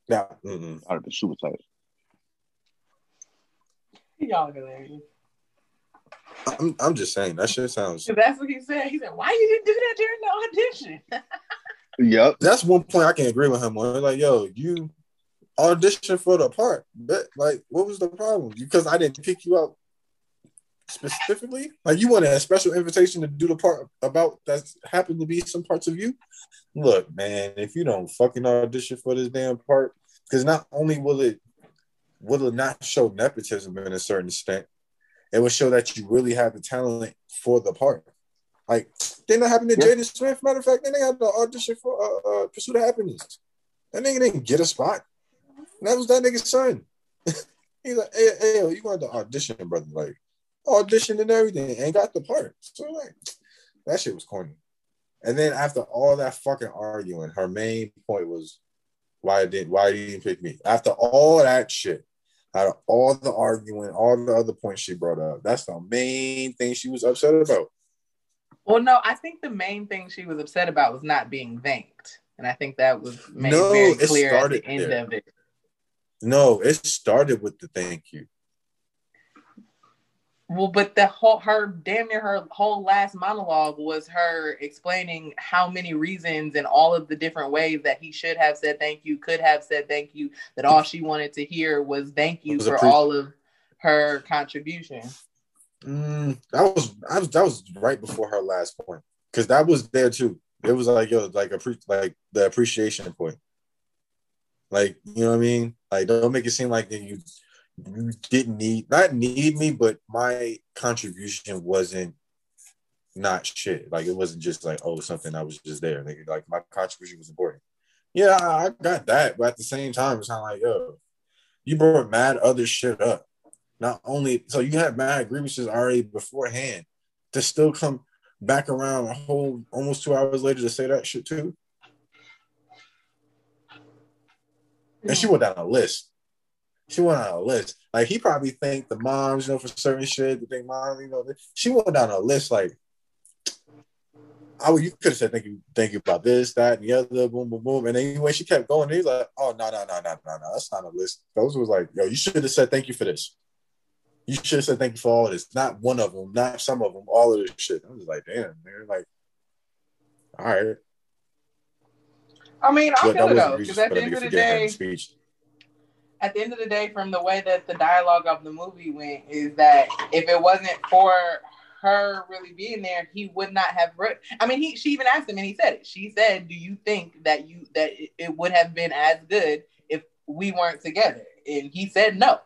nah, mm-mm. I'd have been super tight. Y'all hilarious. I'm, I'm just saying that shit sounds. That's what he said. He said, "Why you didn't do that during the audition?" Yep. That's one point I can agree with him on. Like, yo, you auditioned for the part, but like, what was the problem? Because I didn't pick you out specifically. Like, you wanted a special invitation to do the part about that happened to be some parts of you. Look, man, if you don't fucking audition for this damn part, because not only will it will it not show nepotism in a certain extent, it will show that you really have the talent for the part. Like, didn't that happen to Yeah. Jaden Smith? Matter of fact, then they had the audition for uh, uh, Pursuit of Happyness. That nigga didn't get a spot. That was that nigga's son. He's like, hey, hey, yo, you want to audition, brother? Like, auditioned and everything, and got the part. So like, that shit was corny. And then after all that fucking arguing, her main point was, why didn't why didn't pick me? After all that shit, out of all the arguing, all the other points she brought up, that's the main thing she was upset about. Well, no, I think the main thing she was upset about was not being thanked, and I think that was made No, very clear at the end there. of it. No, it started with the thank you. Well, but the whole her damn near her whole last monologue was her explaining how many reasons and all of the different ways that he should have said thank you, could have said thank you, that all she wanted to hear was thank you Was for appre- all of her contribution. Mm, that was I was that was right before her last point because that was there too. It was like yo, like a pre, like the appreciation point. Like you know what I mean? Like don't make it seem like that you you didn't need not need me, but my contribution wasn't not shit. Like it wasn't just like oh something I was just there. Like, like my contribution was important. Yeah, I I got that, but at the same time, it's not like yo, you brought mad other shit up not only so you had mad grievances already beforehand to still come back around a whole almost two hours later to say that shit too. And she went down a list. She went on a list. Like he probably thanked the moms, you know, for certain shit. To think mom, you know, she went down a list like I would, you could have said thank you, thank you about this, that, and the other, boom, boom, boom. And when she kept going, he's like, oh no, no, no, no, no, no, that's not a list. Those was like, yo, you should have said thank you for this. You should have said thank you for all of this. Not one of them, not some of them, all of this shit. I was like, damn, man. Like, all right. I mean, I feel it though, because at the end of the day, speech. at the end of the day, from the way that the dialogue of the movie went, is that if it wasn't for her really being there, he would not have. Re- I mean, he she even asked him, and he said it. She said, "Do you think that you that it- would have been as good if we weren't together?" And he said no.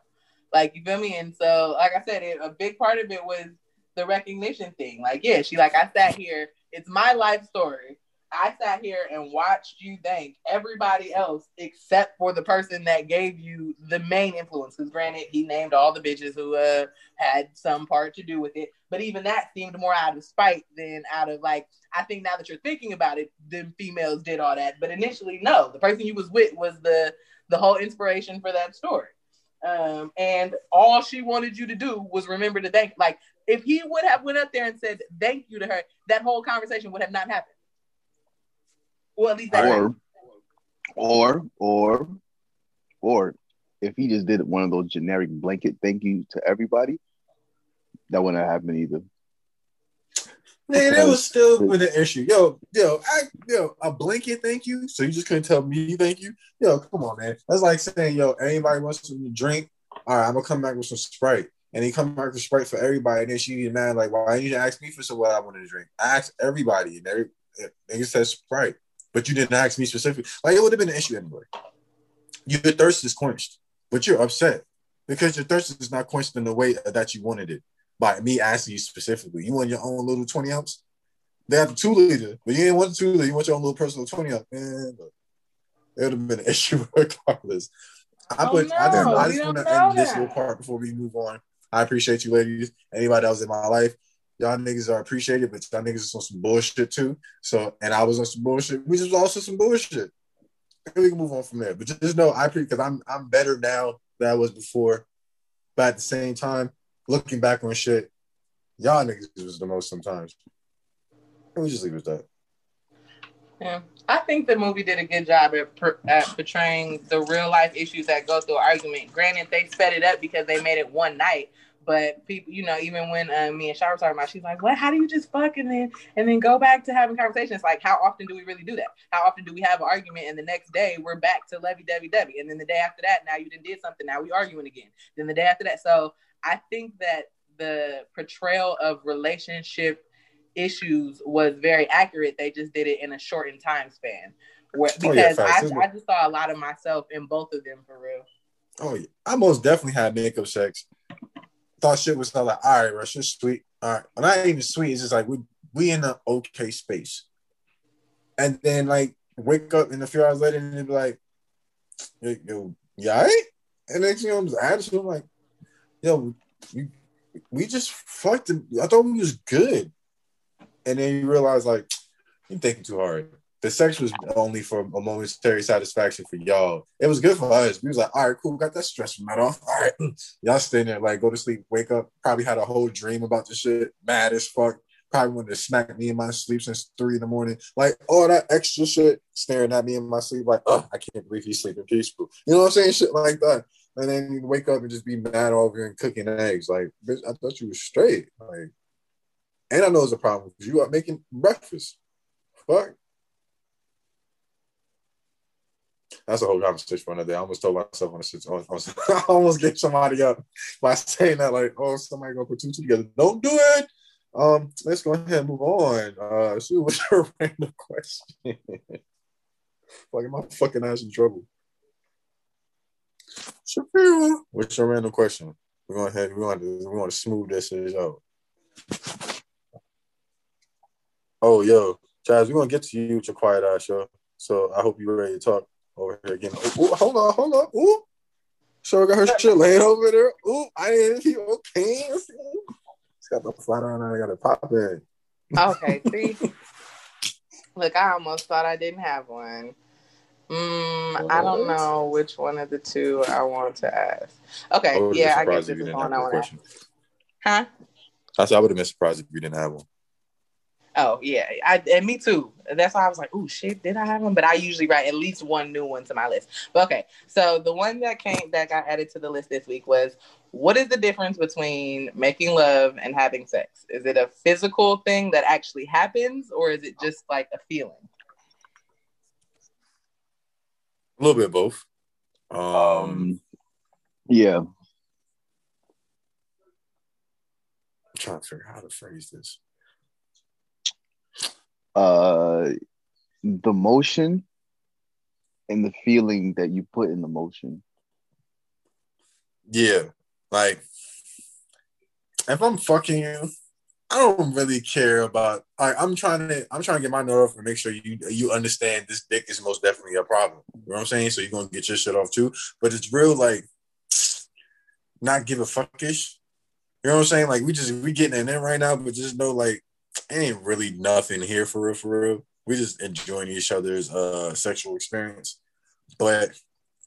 Like you feel me? And so, like I said, it, a big part of it was the recognition thing. Like, yeah, she like I sat here. It's my life story. I sat here and watched you thank everybody else except for the person that gave you the main influence. Because granted, he named all the bitches who uh, had some part to do with it. But even that seemed more out of spite than out of like, I think now that you're thinking about it, them females did all that. But initially, no. The person you was with was the the whole inspiration for that story. Um, and all she wanted you to do was remember to thank. Like, if he would have went up there and said thank you to her, that whole conversation would have not happened. Well, at least Or, or, or, or, if he just did one of those generic blanket thank you to everybody, that wouldn't have happened either. Man, it was still with an issue. Yo, yo, I, yo, a blanket thank you. So you just couldn't tell me thank you. Yo, come on, man. That's like saying, yo, anybody wants to drink. All right, I'm gonna come back with some Sprite. And he come back with Sprite for everybody. And then she get mad, like, why didn't you ask me for some what I wanted to drink? I asked everybody, and every nigga said Sprite. But you didn't ask me specifically. Like it would have been an issue anyway. Your thirst is quenched, but you're upset because your thirst is not quenched in the way that you wanted it by me asking you specifically. You want your own little 20 ounce? They have the two liter, but you didn't want the two liter. You want your own little personal 20 ounce. Man, look, it would have been an issue regardless. I Oh, put I, just, no, I just want to end this little part before we move on. I appreciate you ladies. Anybody that was in my life, y'all niggas are appreciated, but y'all niggas is on some bullshit too. So and I was on some bullshit. We just also some bullshit. And we can move on from there. But just know I appreciate because I'm I'm better now than I was before. But at the same time, looking back on shit, y'all niggas was the most sometimes. And we just leave it at that. Yeah. I think the movie did a good job at, per, at portraying the real life issues that go through argument. Granted, they sped it up because they made it one night. But people, you know, even when uh, me and Shar were talking about, she's like, "What? How do you just fuck and then and then go back to having conversations? Like, how often do we really do that? How often do we have an argument and the next day we're back to levy dovey dovey, and then the day after that, now you done did something, now we arguing again. Then the day after that, so I think that the portrayal of relationship issues was very accurate. They just did it in a shortened time span. Where, Oh, yeah, because. I, I just saw a lot of myself in both of them for real. Oh yeah, I most definitely had makeup sex. Thought shit was like, all right, bro, shit's sweet. All right, well, not even sweet. It's just like we we in an okay space, and then like wake up and a few hours later and they be like, yo, yo you all right? And next thing you know, I'm I'm like, yo, we, we just fucked. Him. I thought we was good, and then you realize like you're thinking too hard. The sex was only for a momentary satisfaction for y'all. It was good for us. We was like, all right, cool, got that stress from that off. All right, y'all stay there, like go to sleep, wake up. Probably had a whole dream about the shit, mad as fuck. Probably wanted to smack me in my sleep since three in the morning. Like all that extra shit staring at me in my sleep, like, oh, I can't believe he's sleeping peaceful. You know what I'm saying? Shit like that. And then you wake up and just be mad over and cooking eggs. Like, bitch, I thought you was straight. Like, and I know it's a problem because you are making breakfast. Fuck. That's a whole conversation for another day. I almost told myself on the almost, I almost gave somebody up by saying that, like, oh, somebody gonna put two two together. Don't do it. Um, let's go ahead and move on. Uh, Sue, what's your random question? Fucking my fucking ass in trouble. Shapiro, what's your random question? We're going ahead. We want to. We want to smooth this shit out. Oh, yo, Chaz, we're gonna get to you with your quiet ass show. So I hope you're ready to talk over here again. Ooh, ooh, hold on, hold on. Ooh, sure got her shit laying over there. Ooh, I didn't feel okay. It's got the flat on. I got to pop in. Okay, see. Look, I almost thought I didn't have one. Mm, I don't know which one of the two I want to ask. Okay, yeah, I guess this is one I want to ask. Huh? I said I would have been surprised if you didn't have one. Oh yeah, I and me too. That's why I was like, "Oh shit, did I have one?" But I usually write at least one new one to my list. But okay, so the one that came that got added to the list this week was, "What is the difference between making love and having sex? Is it a physical thing that actually happens, or is it just like a feeling?" A little bit of both. Um, Um, yeah. I'm trying to figure out how to phrase this. Uh, the motion and the feeling that you put in the motion. Yeah, like if I'm fucking you, I don't really care about. I'm trying to, I'm trying to get my nerve and make sure you you understand this dick is most definitely a problem. You know what I'm saying? So you're gonna get your shit off too. But it's real like not give a fuckish. You know what I'm saying? Like we just we getting in right now, but just know like ain't really nothing here for real, for real. We just enjoying each other's uh sexual experience. But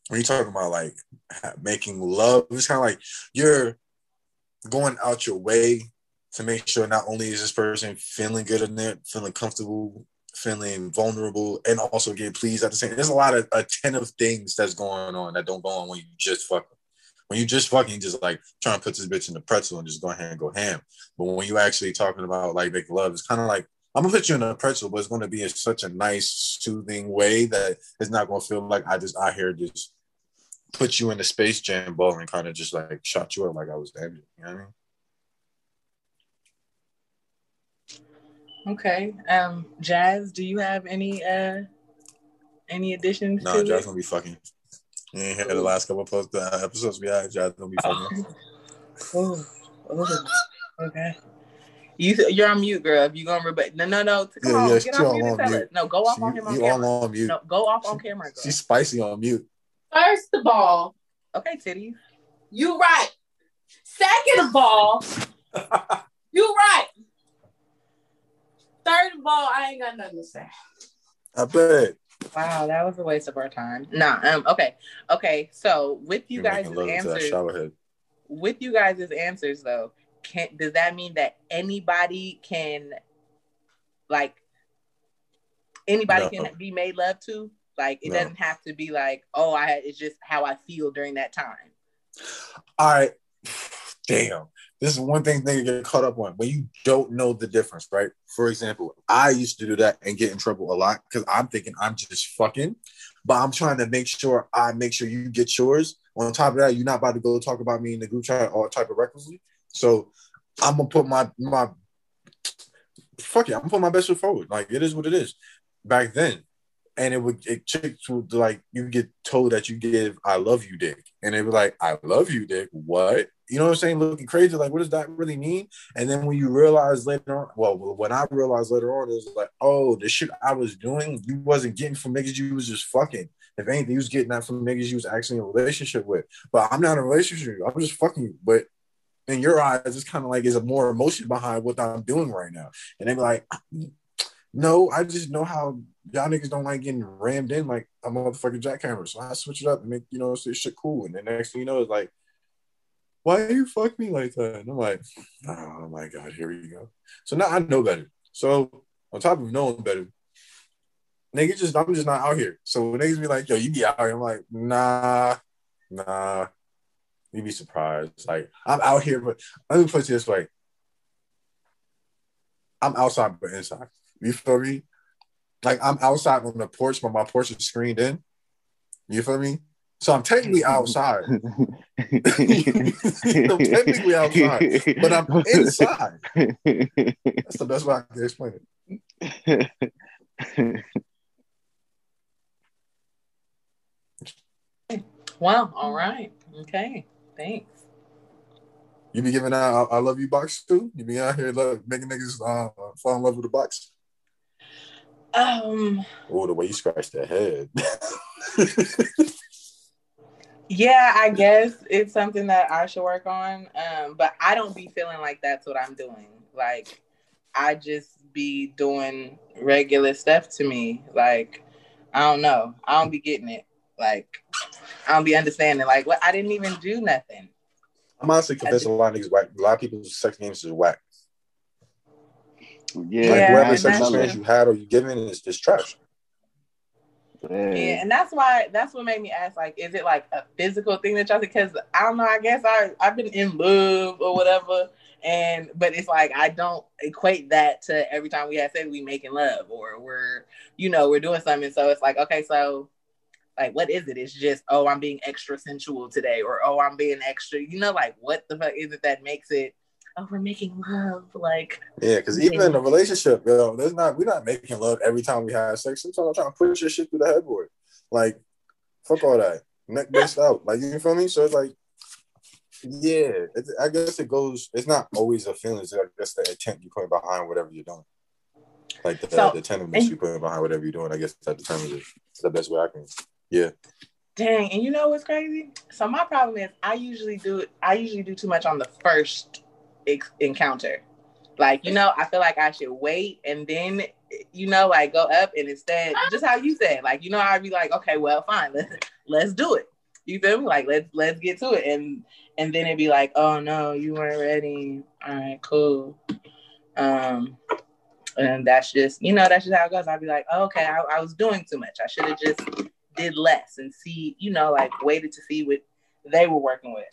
when you talking about like making love, it's kind of like you're going out your way to make sure not only is this person feeling good in there, feeling comfortable, feeling vulnerable, and also get pleased at the same. There's a lot of a ten of things that's going on that don't go on when you just fuck. When you just fucking, you just like trying to put this bitch in the pretzel and just go ahead and go ham. But when you actually talking about like making love, it's kind of like I'm gonna put you in a pretzel, but it's gonna be in such a nice, soothing way that it's not gonna feel like I just out here just put you in the space jam ball and kind of just like shot you up like I was damaged. You know what I mean? Okay. Um, Jazz, do you have any uh any additions No, to Jazz it? gonna be fucking. You ain't hear the last couple of post, uh, episodes we had. Jazz don't be fucking. Oh, oh, okay. You you're on mute, girl. If you gonna rebut, no, no, no. Come Yeah, on, yeah, get she off all mute on mute. us. No, go off She- on him on you all camera. on mute. No, go off on camera, girl. She's spicy on mute. First of all, Okay, titty. you right. Second of all, you right. Third of all, I ain't got nothing to say. I bet. Wow, that was a waste of our time. Nah, um, okay, okay. So with you You're guys' making love to that answers, with you guys' answers though, can does that mean that anybody can, like, anybody No. can be made love to? Like, it No. doesn't have to be like, oh, I it's just how I feel during that time. All right. Damn. This is one thing they get caught up on when you don't know the difference, right? For example, I used to do that and get in trouble a lot because I'm thinking I'm just fucking, but I'm trying to make sure I make sure you get yours. On top of that, you're not about to go talk about me in the group chat or type of recklessly. So I'm gonna put my my fuck it, I'm gonna put my best foot forward. Like it is what it is. Back then, and it would it chicks would like you get told that you give I love you dick, and they were like I love you dick. What? You know what I'm saying? Looking crazy. Like what does that really mean? And then when you realize later on, well, when I realized later on, it was like, oh, the shit I was doing, you wasn't getting from niggas you was just fucking. If anything, you was getting that from niggas you was actually in a relationship with. But I'm not in a relationship. I'm just fucking you. But in your eyes, it's kind of like there's a more emotion behind what I'm doing right now. And they be like, no, I just know how y'all niggas don't like getting rammed in like a motherfucking jackhammer. So I switch it up and make, you know, shit cool. And the next thing you know, it's like, why you fuck me like that? And I'm like, oh my God, here we go. So now I know better. So on top of knowing better, nigga, just I'm just not out here. So when niggas be like, yo, you be out here, I'm like, nah, nah. You'd be surprised. Like I'm out here, but let me put it this way. I'm outside but inside. You feel me? Like I'm outside on the porch, but my porch is screened in. You feel me? So I'm technically outside. I'm technically outside, but I'm inside. That's the best way I can explain it. Wow. All right. Okay. Thanks. You be giving out I, I love you box too? You be out here love, making niggas uh, fall in love with the box? Um. Oh, the way you scratch that head. Yeah, I guess it's something that I should work on. Um, but I don't be feeling like that's what I'm doing. Like I just be doing regular stuff to me. Like I don't know. I don't be getting it. Like I don't be understanding. Like what I didn't even do nothing. I'm honestly convinced a lot of niggas whack. A lot of people's sex games is whack. yeah, like Yeah, whoever and sex that's experience you had or you given is just trash. Yeah. Yeah, and that's why that's what made me ask, like, is it like a physical thing that y'all because I don't know, I guess I I've been in love or whatever. And but it's like I don't equate that to every time we have sex we making love or we're you know we're doing something. So it's like okay, so Like, what is it? It's just, oh, I'm being extra sensual today, or oh, I'm being extra, you know, like what the fuck is it that makes it, oh, we're making love? Like, Yeah, because even in a relationship, yo, there's not we're not making love every time we have sex. Sometimes I'm trying to push your shit through the headboard. Like, fuck all that. Neck based out. Like you feel me? So it's like, yeah, it, I guess it goes. It's not always a feeling. It's I guess the intent you put behind whatever you're doing. Like the, So- the tenderness you put behind whatever you're doing. I guess that determines it. It's the best way I can. Yeah. Dang, and you know what's crazy? So my problem is I usually do I usually do too much on the first ex- encounter. Like, you know, I feel like I should wait and then you know, like go up and instead just how you said, like, you know, I'd be like, okay, well, fine, let's let's do it. You feel me? Like let's let's get to it. And and then it'd be like, oh no, you weren't ready. All right, cool. Um and that's just, you know, that's just how it goes. I'd be like, oh, okay, I, I was doing too much. I should have just did less and see, you know, like waited to see what they were working with.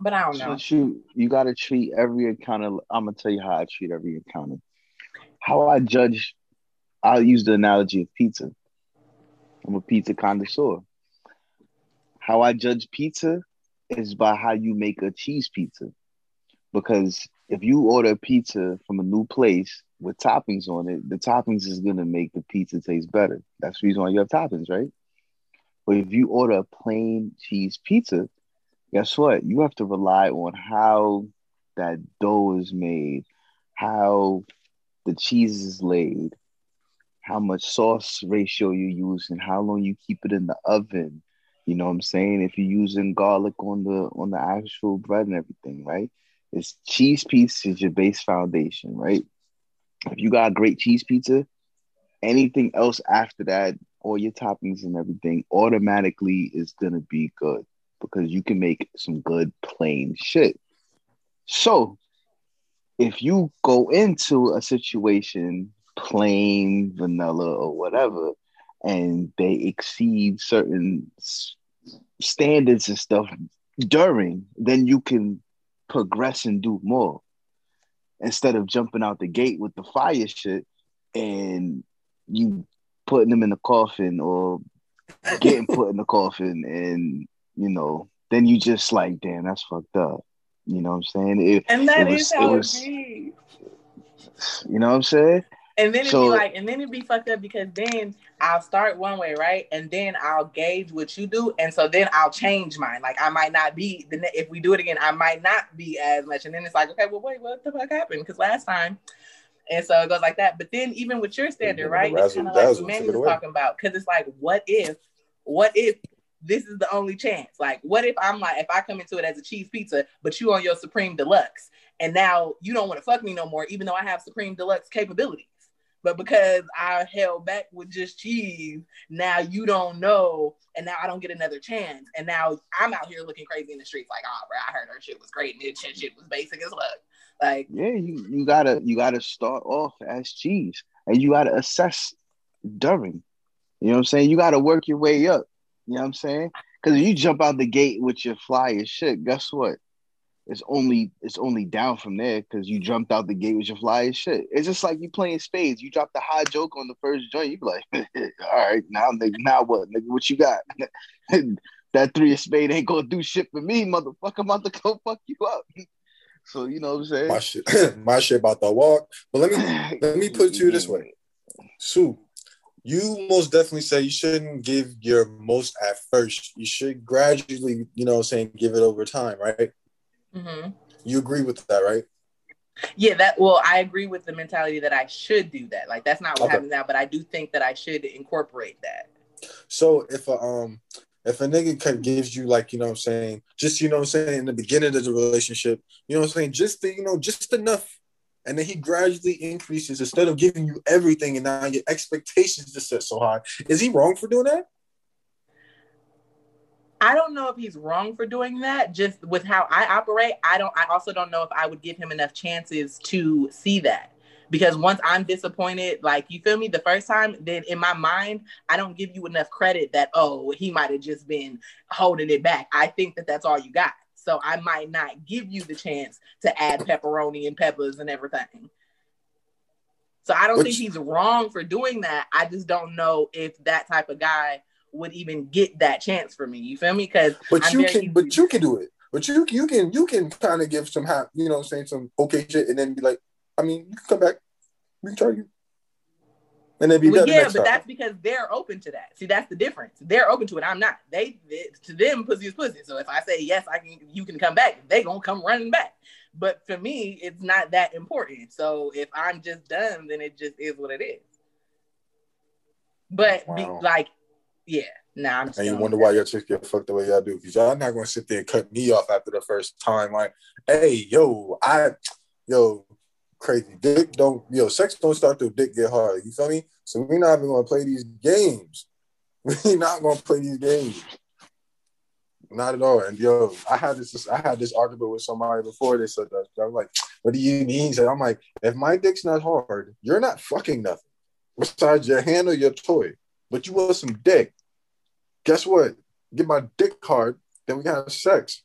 But I don't know. You you gotta treat every encounter. I'm gonna tell you how I treat every encounter. How I judge. I'll use the analogy of pizza. I'm a pizza connoisseur. How I judge pizza is by how you make a cheese pizza. Because if you order a pizza from a new place with toppings on it, the toppings is gonna make the pizza taste better. That's the reason why you have toppings, right? But if you order a plain cheese pizza, guess what? You have to rely on how that dough is made, how the cheese is laid, how much sauce ratio you use, and how long you keep it in the oven. You know what I'm saying? If you're using garlic on the on the actual bread and everything, right? It's cheese pizza is your base foundation, right? If you got a great cheese pizza, anything else after that, all your toppings and everything automatically is gonna be good because you can make some good plain shit. So, if you go into a situation plain vanilla or whatever, and they exceed certain standards and stuff during, then you can progress and do more instead of jumping out the gate with the fire shit and you putting them in the coffin or getting put in the coffin and you know then you just like damn that's fucked up you know what i'm saying it, And that it is was- how it it, was- be. you know what i'm saying And then it'd So- be like, and then it'd be fucked up because then I'll start one way, right? And then I'll gauge what you do, and so then I'll change mine. Like I might not be the ne- if we do it again, I might not be as much. And then it's like, okay, well, wait, what the fuck happened? Because last time, and so it goes like that. But then even with your standard, right? the It's kind of razzle like what Manny was talking about. Because it's like, what if, what if this is the only chance? Like, what if I'm like, if I come into it as a cheese pizza, but you on your Supreme Deluxe, and now you don't want to fuck me no more, even though I have Supreme Deluxe capabilities. But because I held back with just cheese, now you don't know, and now I don't get another chance. And now I'm out here looking crazy in the streets, like, oh, bro, I heard her shit was great, and this shit was basic as fuck. Like, yeah you, you gotta you gotta start off as cheese and you gotta assess during you know what i'm saying you gotta work your way up you know what i'm saying? Because if you jump out the gate with your fly shit guess what? It's only it's only down from there because you jumped out the gate with your fly shit. It's just like you playing spades. You drop the high joke on the first joint you be like all right now nigga now what nigga? What you got? That three of spade ain't gonna do shit for me motherfucker. I'm about to go fuck you up. So you know what i'm saying? My shit, my shit about the walk. But let me let me put it to you this way. Sue, you most definitely say you shouldn't give your most at first. You should gradually, you know saying, give it over time, right? mhm. You agree with that, right? yeah, that. Well, I agree with the mentality that I should do that. Like, that's not what Okay. happens now, but I do think that I should incorporate that. So if a um if a nigga gives you like, you know what I'm saying, just you know what I'm saying, in the beginning of the relationship, you know what I'm saying, just the, you know, just enough. And then he gradually increases instead of giving you everything and now your expectations just set so high. Is he wrong for doing that? I don't know if he's wrong for doing that. Just with how I operate, I don't. I also don't know if I would give him enough chances to see that. Because once I'm disappointed, like you feel me, the first time, then in my mind, I don't give you enough credit that oh he might have just been holding it back. I think that that's all you got. So I might not give you the chance to add pepperoni and peppers and everything. So I don't Which- think he's wrong for doing that. I just don't know if that type of guy would even get that chance for me. You feel me? Because But you can, but you can do it. But you you can you can kind of give some ha- you know saying some okay shit and then be like, I mean, you can come back, we can try you, and then be Well, yeah, but time. that's because they're open to that. See, that's the difference. They're open to it. I'm not. They, they- to them, pussy is pussy. So if I say yes, I can. You can come back. They gonna come running back. But for me, it's not that important. So if I'm just done, then it just is what it is. But be, like, yeah, nah. I'm And you wonder with why that. your chicks get fucked the way y'all do. Because y'all not gonna sit there and cut me off after the first time. Like, hey, yo, I yo, crazy dick don't yo, sex don't start till dick get hard. You feel me? So we're not even gonna play these games. We're not gonna play these games. Not at all. And yo, I had this I had this argument with somebody before they said that. I was like, what do you mean? So I'm like, if my dick's not hard, you're not fucking nothing. Besides your hand or your toy. But you want some dick guess what? Get my dick hard, then we can have sex.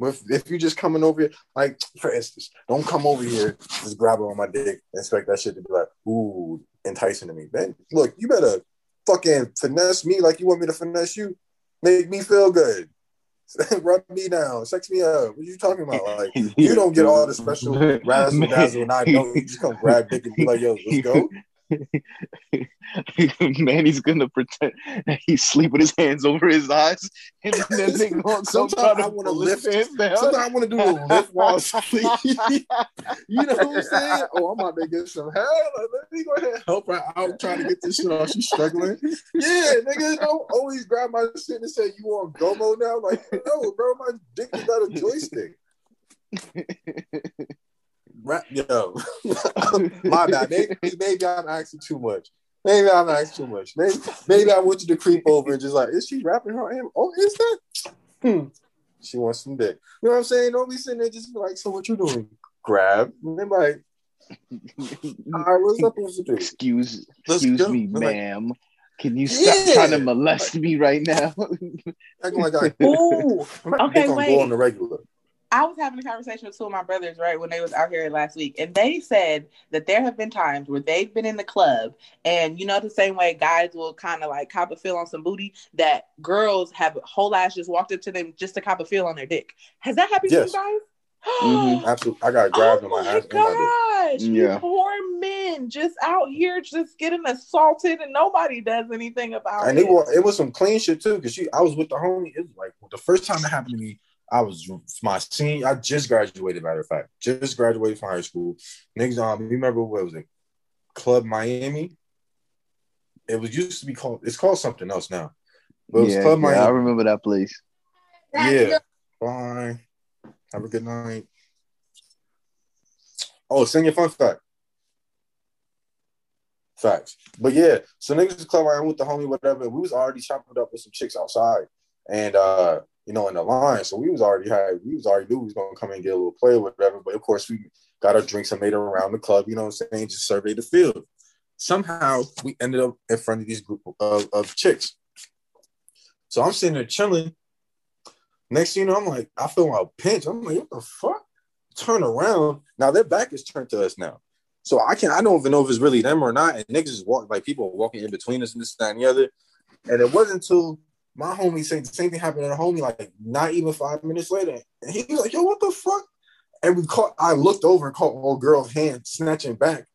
If, if you just coming over here, like for instance, don't come over here, just grab on my dick, and expect that shit to be like, ooh, enticing to me. Man, look, you better fucking finesse me like you want me to finesse you. Make me feel good. Rub me down, sex me up. What you talking about? Like you don't get all the special razzle dazzle, and I don't. You just come grab dick and be like, yo, let's go. Manny's gonna pretend that he's sleep with his hands over his eyes, and then they gonna Sometimes I pull his lift- down. Sometimes I want to do a lift while asleep. you know what I'm saying? Oh, I'm about to get some help. Let me go ahead and help her out trying to get this shit off. She's struggling. Yeah, nigga, don't always grab my shit and say, You want go mode now? Like, no, bro, my dick is not a joystick. Right, yo, my bad. Maybe, maybe I'm asking too much. Maybe I'm asking too much. Maybe, maybe I want you to creep over and just like, is she rapping her hand? Oh, is that? Hmm. She wants some dick. You know what I'm saying? Don't be sitting there just like, so what you doing? Grab. And then like, all right, what's up supposed to do? Excuse, Let's excuse me, I'm like- ma'am. Can you stop Yeah. trying to molest me right now? Acting like I Ooh, okay, dick on wait. go on the regular. I was having a conversation with two of my brothers, right, when they was out here last week, and they said that there have been times where they've been in the club, and you know the same way guys will kind of like cop a feel on some booty, that girls have whole ass just walked up to them just to cop a feel on their dick. Has that happened Yes. to you guys? Mhm. Absolutely. I got grabbed oh in my my ass and my gosh, Yeah. you poor men just out here just getting assaulted, and nobody does anything about dick. And it. it was it was some clean shit too, because she I was with the homie. It was like the first time it happened to me. I was my senior. I just graduated, matter of fact, just graduated from high school. Niggas, um, you remember what was it? Club Miami. It was used to be called. It's called something else now. But it was yeah, Club yeah, I remember that place. Yeah. Bye. Have a good night. Oh, send your fun fact. Facts. But yeah, so niggas was club around with the homie, whatever. We was already chopping it up with some chicks outside. And uh, you know, in the line. So we was already had we was already knew we was gonna come and get a little play or whatever. But of course we got our drinks and made it around the club, you know what I'm saying? Just survey the field. Somehow we ended up in front of these group of, of chicks. So I'm sitting there chilling. Next thing you know, I'm like, I feel my pinch. I'm like, what the fuck? Turn around. Now their back is turned to us now. So I can't, I don't even know if it's really them or not. And niggas just walk like people walking in between us and this, that, and the other. And it wasn't until my homie said the same thing happened to the homie, like not even five minutes later. And he was like, yo, what the fuck? And we caught I looked over and caught old girl's hand snatching back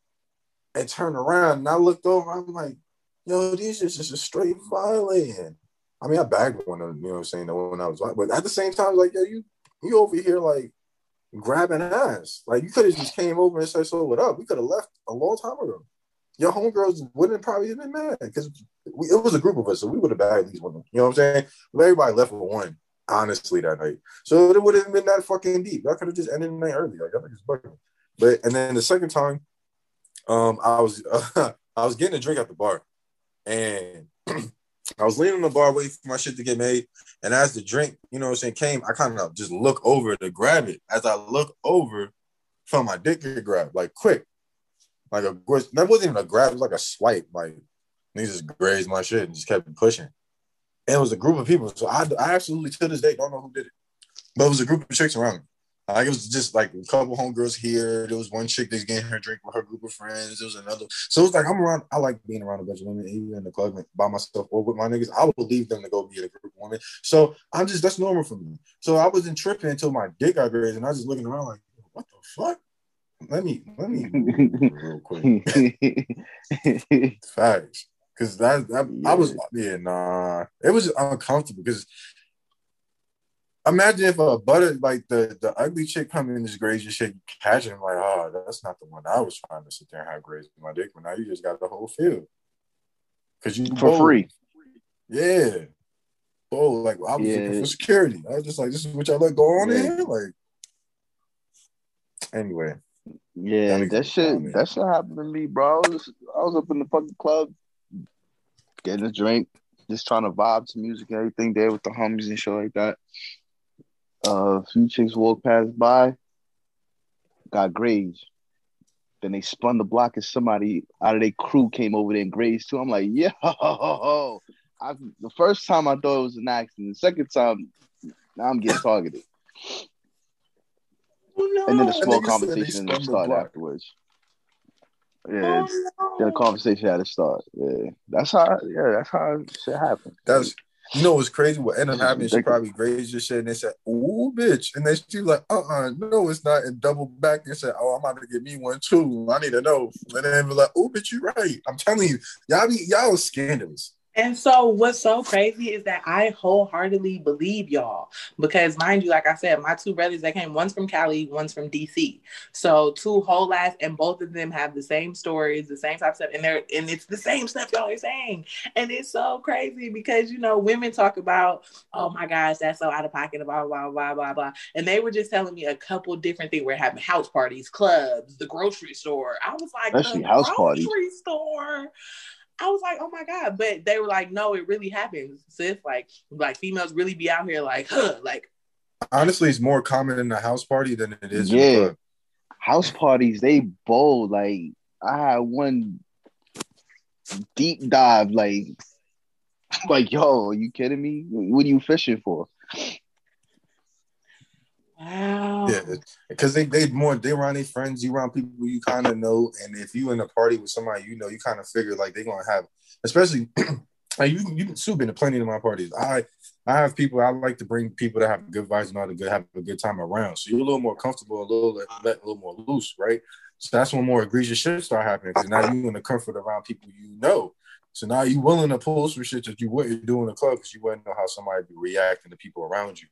and turned around. And I looked over, I'm like, yo, these is just a straight violating. I mean, I bagged one of them, you know what I'm saying, the one I was but at the same time, like, yo, you you over here like grabbing ass. Like you could have just came over and said, so what up? We could have left a long time ago. Your homegirls wouldn't probably been mad because it was a group of us, so we would have bagged least one. You know what I'm saying? But everybody left with one, honestly, that night. So it would have been that fucking deep. Y'all could have just ended the night early. Like, y'all niggas fucking. But and then the second time, um, I was uh, I was getting a drink at the bar, and I was leaning on the bar waiting for my shit to get made. And as the drink, you know what I'm saying, came, I kind of just look over to grab it. As I look over, felt my dick get grabbed, like quick. Like a that wasn't even a grab, it was like a swipe. Like niggas just grazed my shit and just kept pushing. And it was a group of people. So I, I absolutely to this day don't know who did it. But it was a group of chicks around me. Like it was just like a couple homegirls here. There was one chick that's getting her drink with her group of friends. There was another. So it's like I'm around. I like being around a bunch of women, even in the club by myself or with my niggas. I would leave them to go be a group of women. So I'm just that's normal for me. So I wasn't tripping until my dick got grazed, and I was just looking around like, what the fuck? Let me let me real quick. Facts. Cause that, that yeah. I was yeah nah it was uncomfortable because imagine if a butter like the the ugly chick come in this graze shit, you catch him like, oh, that's not the one I was trying to sit there and have grazed my dick, but now you just got the whole field. Cause you for bold. free. Yeah. Oh, like I was yeah. looking for security. I was just like, this is what y'all let go on yeah. here? Like anyway. Yeah, that, that shit that shit happened to me, bro. I was, I was up in the fucking club getting a drink, just trying to vibe to music and everything there with the homies and shit like that. Uh, a few chicks walked past by, got grazed. Then they spun the block and somebody out of their crew came over there and grazed too. I'm like, yo, I, the first time I thought it was an accident. The second time, now I'm getting targeted. Oh, no. And then a small conversation started afterwards. Yeah, oh, no. then a conversation had to start. Yeah, that's how. Yeah, that's how shit happened. That's you know what's crazy? What ended up happening? She probably grazed your shit, and they said, "Ooh, bitch," and then she like, "Uh, uh-uh, uh no, it's not," and double back and said, "Oh, I'm about to get me one too. I need to know." And then be like, "Oh, bitch, you're right. I'm telling you, y'all be y'all scandalous." And so what's so crazy is that I wholeheartedly believe y'all because mind you, like I said, my two brothers that came, one's from Cali, one's from DC. So two whole ass and both of them have the same stories, the same type of stuff, and they're and it's the same stuff y'all are saying. And it's so crazy because you know, women talk about, oh my gosh, that's so out of pocket, blah, blah, blah, blah, blah. And they were just telling me a couple different things. We're having house parties, clubs, the grocery store. I was like, Especially house grocery parties. store. I was like, oh my god, but they were like, no, it really happens, sis. Like, like females really be out here, like, huh, like. Honestly, it's more common in a house party than it is. Yeah, house parties they bold. Like, I had one deep dive. Like, like, yo, are you kidding me? What are you fishing for? Wow. Yeah, because they they more they around their friends, you around people you kind of know, and if you in a party with somebody you know, you kind of figure like they're gonna have, especially like you you Sue been to plenty of my parties. I I have people I like to bring people that have good vibes and all to good have a good time around, so you're a little more comfortable, a little let, a little more loose, right? So that's when more egregious shit start happening because now you in the comfort around people you know. So now you willing to pull some shit that you wouldn't do in the club because you wouldn't know how somebody be reacting to people around you.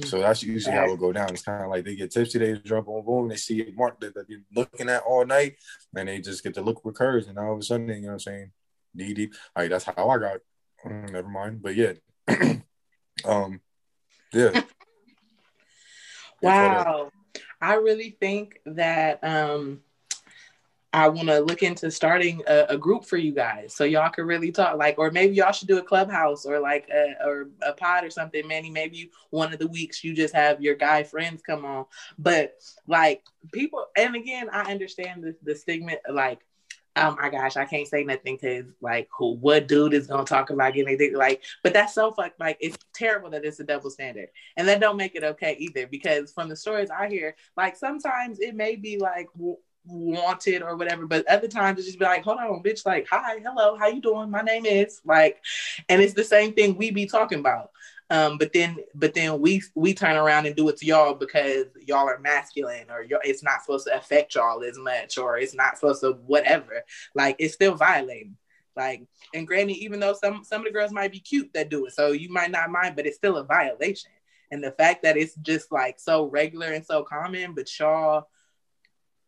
So that's usually how it go down. It's kind of like they get tipsy, they jump on boom, they see a mark that they've been looking at all night, and they just get to look recurs, and all of a sudden, you know what I'm saying? Deep, deep. Like that's how I got. Mm, never mind, but yeah, um, yeah. wow, I really think that um I want to look into starting a, a, group for you guys so y'all can really talk. Like, or maybe y'all should do a clubhouse or like a, or a pod or something. Manny, maybe one of the weeks you just have your guy friends come on. But like people, and again, I understand the, the stigma. Like, oh my gosh, I can't say nothing because like, who, what dude is gonna talk about getting addicted? Like, but that's so fuck. Like, it's terrible that it's a double standard, and that don't make it okay either. Because from the stories I hear, like sometimes it may be like wanted or whatever but other times it's just be like hold on bitch like hi hello how you doing? My name is like and it's the same thing we be talking about. Um but then but then we we turn around and do it to y'all because y'all are masculine or it's not supposed to affect y'all as much or it's not supposed to whatever. Like it's still violating. Like and granny even though some some of the girls might be cute that do it so you might not mind but it's still a violation. And the fact that it's just like so regular and so common but y'all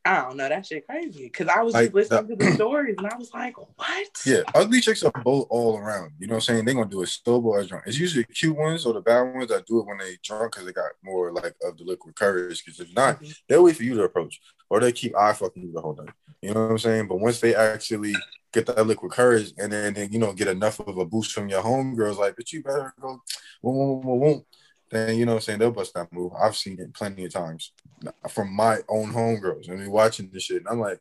I don't know. That shit crazy. Cause I was like just listening the, to the stories and I was like, what? Yeah, ugly chicks are both all around. You know what I'm saying? They're gonna do it sober or drunk. It's usually the cute ones or the bad ones that do it when they drunk because they got more like of the liquid courage. Because if not, mm-hmm. they'll wait for you to approach. Or they keep eye fucking you the whole night. You know what I'm saying? But once they actually get that liquid courage and then, then you know get enough of a boost from your homegirls, like, but you better go, then you know what I'm saying they'll bust that move. I've seen it plenty of times from my own homegirls. I mean, watching this shit, and I'm like,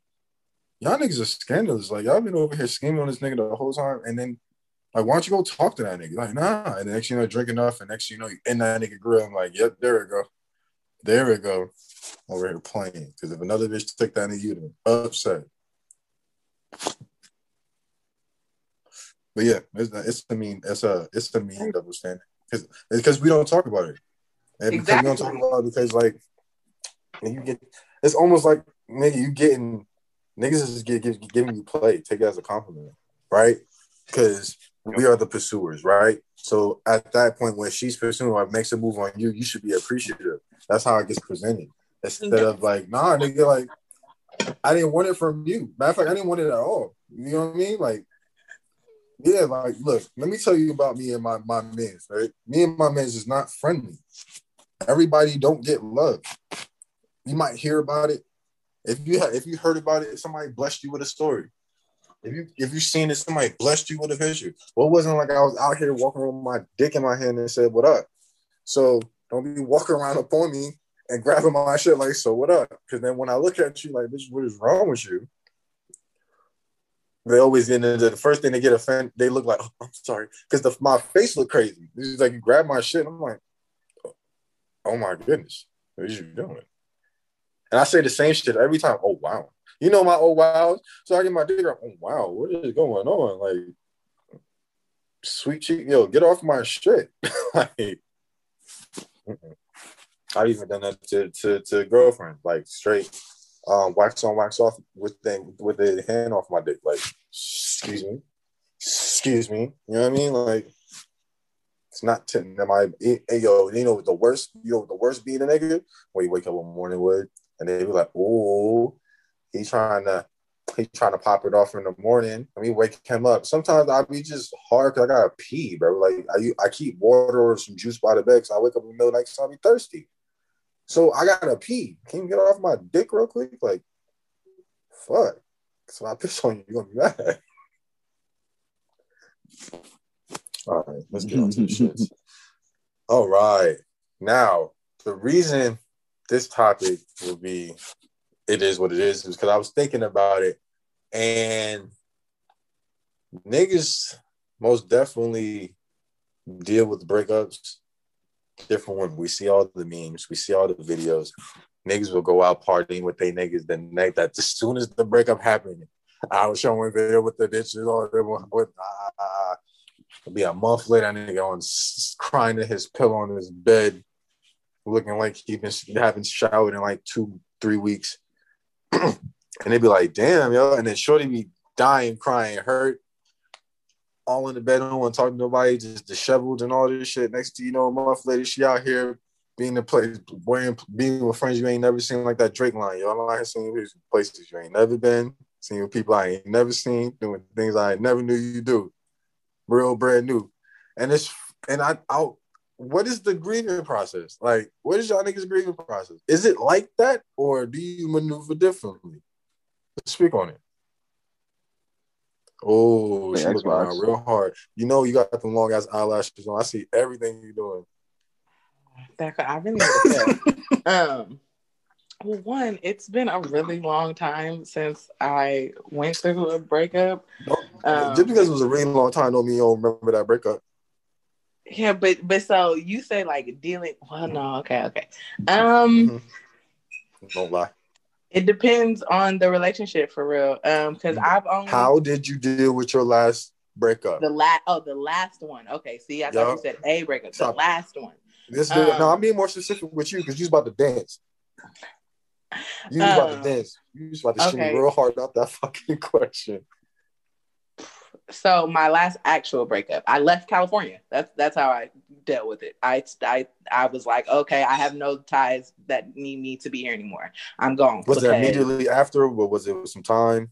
y'all niggas are scandalous. Like y'all been over here scheming on this nigga the whole time, and then like, why don't you go talk to that nigga? Like, nah. And next you know, drink enough, and next you know, you in that nigga grill. I'm like, yep, there we go. There we go. Over here playing. Because if another bitch took that, you'd have upset. But yeah, it's it's the mean it's a it's the mean double standard because because we don't talk about it, and because we don't talk about it because like you get it's almost like nigga you getting niggas is give, giving you play take it as a compliment right? Because we are the pursuers right? So at that point when she's pursuing or makes a move on you you should be appreciative. That's how it gets presented. Instead of like nah nigga like I didn't want it from you. Matter of fact I didn't want it at all. You know what I mean? Like yeah, like look, let me tell you about me and my my men's, right? Me and my men's is not friendly. Everybody don't get love. You might hear about it. If you have, if you heard about it, somebody blessed you with a story. If you if you seen it, somebody blessed you with a picture. Well, it wasn't like I was out here walking around with my dick in my hand and said, What up? So don't be walking around up on me and grabbing my shit like, so what up? Because then when I look at you like, bitch, what is wrong with you? They always get into the first thing they get offended. They look like, oh, I'm sorry, because my face look crazy. It's like you grab my shit. I'm like, oh my goodness, what are you doing? And I say the same shit every time. Oh wow, you know my oh wow. So I get my up. Oh wow, what is going on? Like, sweet cheek, yo, get off my shit. like. I've even done that to to to girlfriend, like straight um, wax on, wax off with the with the hand off my dick. Like, excuse me, excuse me. You know what I mean? Like, it's not to my hey, yo. You know the worst? You know the worst being a nigga when you wake up one morning with, and they be like, oh, he's trying to. He's trying to pop it off in the morning. I mean, wake him up. Sometimes I be just hard because I gotta pee, bro. Like I, I keep water or some juice by the bed because I wake up in the middle of the night so I be thirsty. So I gotta pee. Can you get off my dick real quick? Like, fuck. So I piss on you, you're gonna be mad. All right, let's get on to the shits. All right. Now, the reason this topic will be it is what it is is because I was thinking about it and niggas most definitely deal with breakups different when we see all the memes, we see all the videos. Niggas will go out partying with they niggas the night that as soon as the breakup happened, I was showing a video with the bitches or with uh, it'll be a month later, that nigga on crying in his pillow on his bed, looking like he been haven't showered in like two, three weeks. and they'd be like, damn, yo. And then Shorty be dying, crying, hurt, all in the bed, don't want to nobody, just disheveled and all this shit. Next to you know, a month she out here being in place, wearing, being with friends you ain't never seen, like that Drake line. Yo, I'm out places you ain't never been, seeing people I ain't never seen, doing things I never knew you do, real brand new. And it's and I out. What is the grieving process? Like, what is y'all niggas grieving process? Is it like that, or do you maneuver differently? Speak on it. Oh, Wait, she looking Xbox. around real hard. You know, you got them long ass eyelashes on. I see everything you're doing. That I really need um, well, one, it's been a really long time since I went through a breakup. Um, Just because it was a really long time, don't mean you don't remember that breakup. Yeah, but but so you say like dealing. Well, no, okay, okay. Um. Don't lie. It depends on the relationship for real. Um, because I've only How did you deal with your last breakup? the last oh the last one. Okay, see, I thought you said a breakup. The last one. This um, no, I'm being more specific with you because you was about to dance. You was about to Um, dance. You was about to shoot me real hard out that fucking question. So my last actual breakup, I left California. That's that's how I dealt with it. I I I was like, okay, I have no ties that need me to be here anymore. I'm gone. Was it immediately after, or was it some time?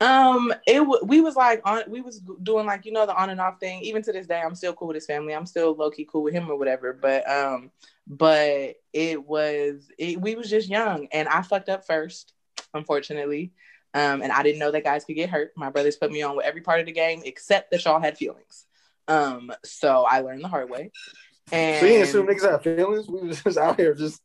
Um, it w- we was like on we was doing like you know the on and off thing. Even to this day, I'm still cool with his family. I'm still low key cool with him or whatever. But um, but it was it, we was just young, and I fucked up first, unfortunately. Um, and I didn't know that guys could get hurt. My brothers put me on with every part of the game except that y'all had feelings. Um, so I learned the hard way. And So you didn't assume niggas have feelings? We was just out here just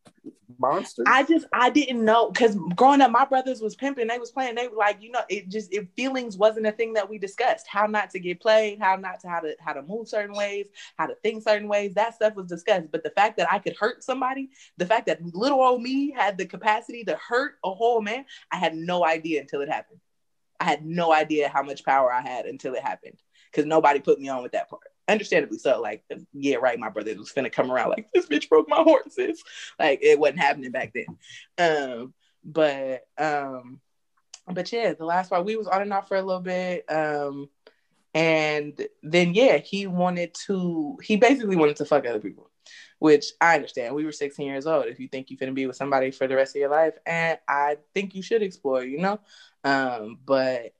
monsters. I just I didn't know because growing up, my brothers was pimping. They was playing. They were like, you know, it just it feelings wasn't a thing that we discussed. How not to get played, how not to how to how to move certain ways, how to think certain ways. That stuff was discussed. But the fact that I could hurt somebody, the fact that little old me had the capacity to hurt a whole man, I had no idea until it happened. I had no idea how much power I had until it happened because nobody put me on with that part. Understandably so. Like, yeah, right. My brother was finna come around like this bitch broke my horses. Like it wasn't happening back then. Um, but um, but yeah, the last part we was on and off for a little bit. Um, and then yeah, he wanted to. He basically wanted to fuck other people, which I understand. We were 16 years old. If you think you're finna be with somebody for the rest of your life, and I think you should explore, you know. Um, but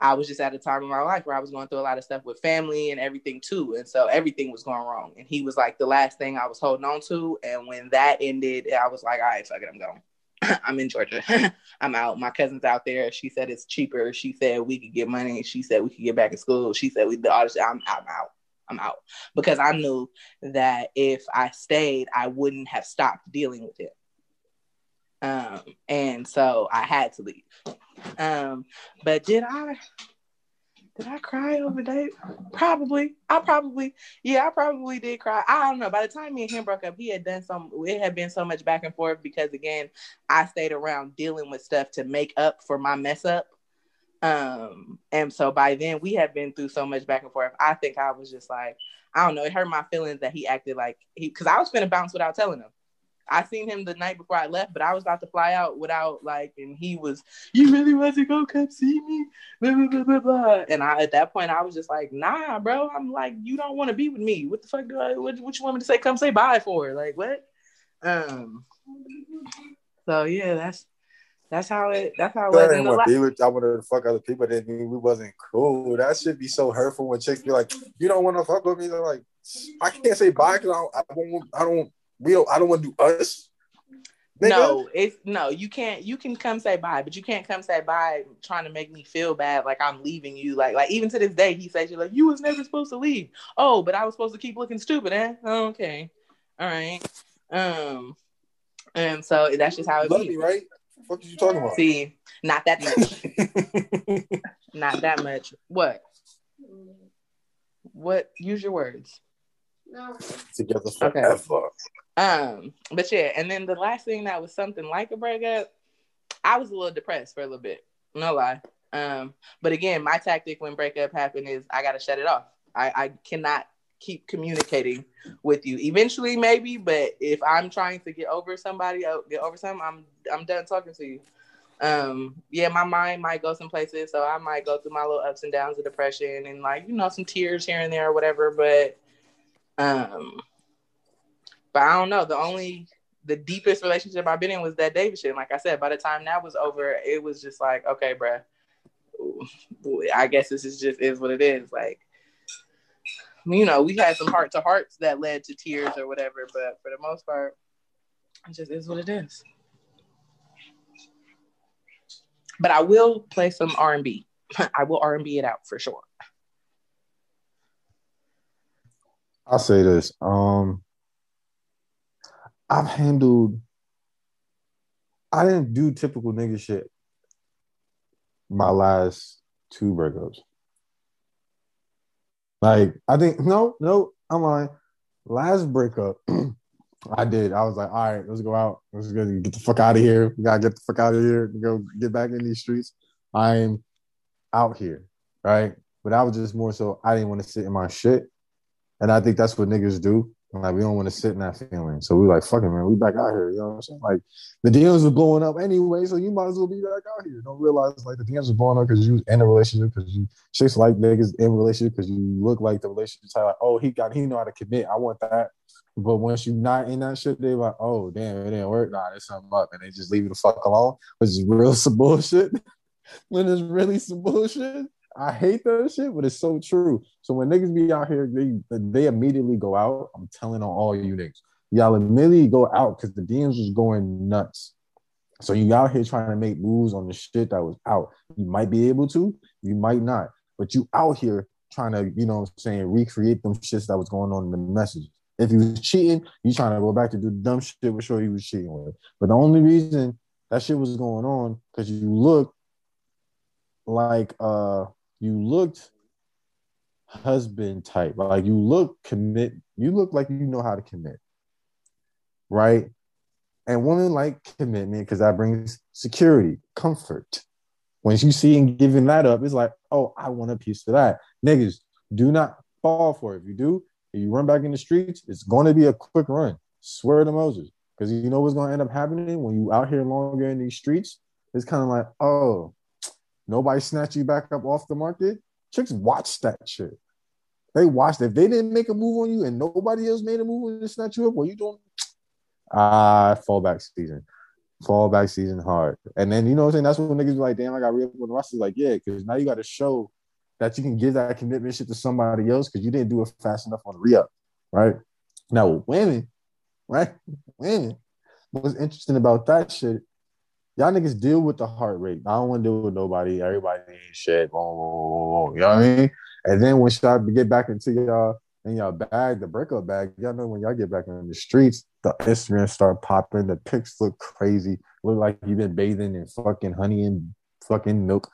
I was just at a time in my life where I was going through a lot of stuff with family and everything too. And so everything was going wrong. And he was like the last thing I was holding on to. And when that ended, I was like, all right, fuck it, I'm going. I'm in Georgia. I'm out. My cousin's out there. She said it's cheaper. She said we could get money. She said we could get back in school. She said we all this. I'm, I'm out. I'm out. Because I knew that if I stayed, I wouldn't have stopped dealing with it. Um, and so I had to leave. Um, but did I did I cry over Dave? Probably. I probably, yeah, I probably did cry. I don't know. By the time me and him broke up, he had done some it had been so much back and forth because again, I stayed around dealing with stuff to make up for my mess up. Um, and so by then we had been through so much back and forth. I think I was just like, I don't know, it hurt my feelings that he acted like he because I was gonna bounce without telling him. I seen him the night before I left, but I was about to fly out without like, and he was, you really wasn't gonna come see me, blah, blah, blah, blah, blah. And I, at that point, I was just like, nah, bro. I'm like, you don't want to be with me. What the fuck do I? What, what you want me to say? Come say bye for? Like what? Um. So yeah, that's that's how it. That's how it was. I in the want to be with. I wanted to fuck other people. Didn't mean we wasn't cool. That should be so hurtful when chicks be like, "You don't want to fuck with me." They're like, "I can't say bye because I don't. I don't. I don't. We don't. I don't want to do us." Nigga. No, it's no. You can't. You can come say bye, but you can't come say bye trying to make me feel bad, like I'm leaving you. Like, like even to this day, he says you're like you was never supposed to leave. Oh, but I was supposed to keep looking stupid, eh? Okay, all right. Um, and so that's just how it love me, right? What are you talking about? See, not that much. not that much. What? What? Use your words. No. Together Okay. forever. Um, but yeah, and then the last thing that was something like a breakup, I was a little depressed for a little bit. No lie. Um, but again, my tactic when breakup happened is I gotta shut it off. I, I cannot keep communicating with you. Eventually, maybe, but if I'm trying to get over somebody, uh, get over something, I'm I'm done talking to you. Um, yeah, my mind might go some places, so I might go through my little ups and downs of depression and like you know some tears here and there or whatever. But um, but I don't know. The only the deepest relationship I've been in was that David shit. Like I said, by the time that was over, it was just like, okay, bruh, I guess this is just is what it is. Like, you know, we had some heart to hearts that led to tears or whatever, but for the most part, it just is what it is. But I will play some R and B. I will R and B it out for sure. I'll say this. Um, I've handled. I didn't do typical nigga shit. My last two breakups. Like I think no, no, I'm lying. Last breakup, I did. I was like, all right, let's go out. Let's go get the fuck out of here. We gotta get the fuck out of here. Go get back in these streets. I'm out here, right? But I was just more so I didn't want to sit in my shit. And I think that's what niggas do. Like we don't want to sit in that feeling. So we like, fuck it, man. We back out here. You know what I'm saying? Like the DMs are blowing up anyway, so you might as well be back out here. Don't realize like the DMs are blowing up because you in a relationship, because you chicks like niggas in relationship, because you look like the relationship type. Like, oh, he got he know how to commit. I want that. But once you not in that shit, they like, oh damn, it didn't work. Nah, there's something up, and they just leave you the fuck alone, which is real some bullshit. when it's really some bullshit. I hate that shit, but it's so true. So when niggas be out here, they they immediately go out. I'm telling on all you niggas, y'all immediately go out because the DMs was going nuts. So you out here trying to make moves on the shit that was out. You might be able to, you might not, but you out here trying to, you know, what I'm saying recreate them shits that was going on in the messages. If he was cheating, you trying to go back to do dumb shit with sure he was cheating with. But the only reason that shit was going on because you look like uh you looked husband type. Like you look commit, you look like you know how to commit. Right? And women like commitment because that brings security, comfort. Once you see and giving that up, it's like, oh, I want a piece of that. Niggas, do not fall for it. If you do, if you run back in the streets, it's going to be a quick run. Swear to Moses. Because you know what's going to end up happening when you out here longer in these streets? It's kind of like, oh, nobody snatch you back up off the market. Chicks watch that shit. They watched. If they didn't make a move on you and nobody else made a move to snatch you up, what you doing? Ah, fallback season. Fallback season hard. And then you know what I'm saying? That's when niggas be like, damn, I got real the rest is like, yeah, because now you got to show that you can give that commitment shit to somebody else because you didn't do it fast enough on the re-up, right? Now women, right? Women. What's interesting about that shit, y'all niggas deal with the heart rate. I don't want to deal with nobody. Everybody ain't shit. You know what I mean? And then when y'all get back into y'all in y'all bag, the breakup bag, y'all know when y'all get back in the streets, the Instagram start popping, the pics look crazy, look like you've been bathing in fucking honey and fucking milk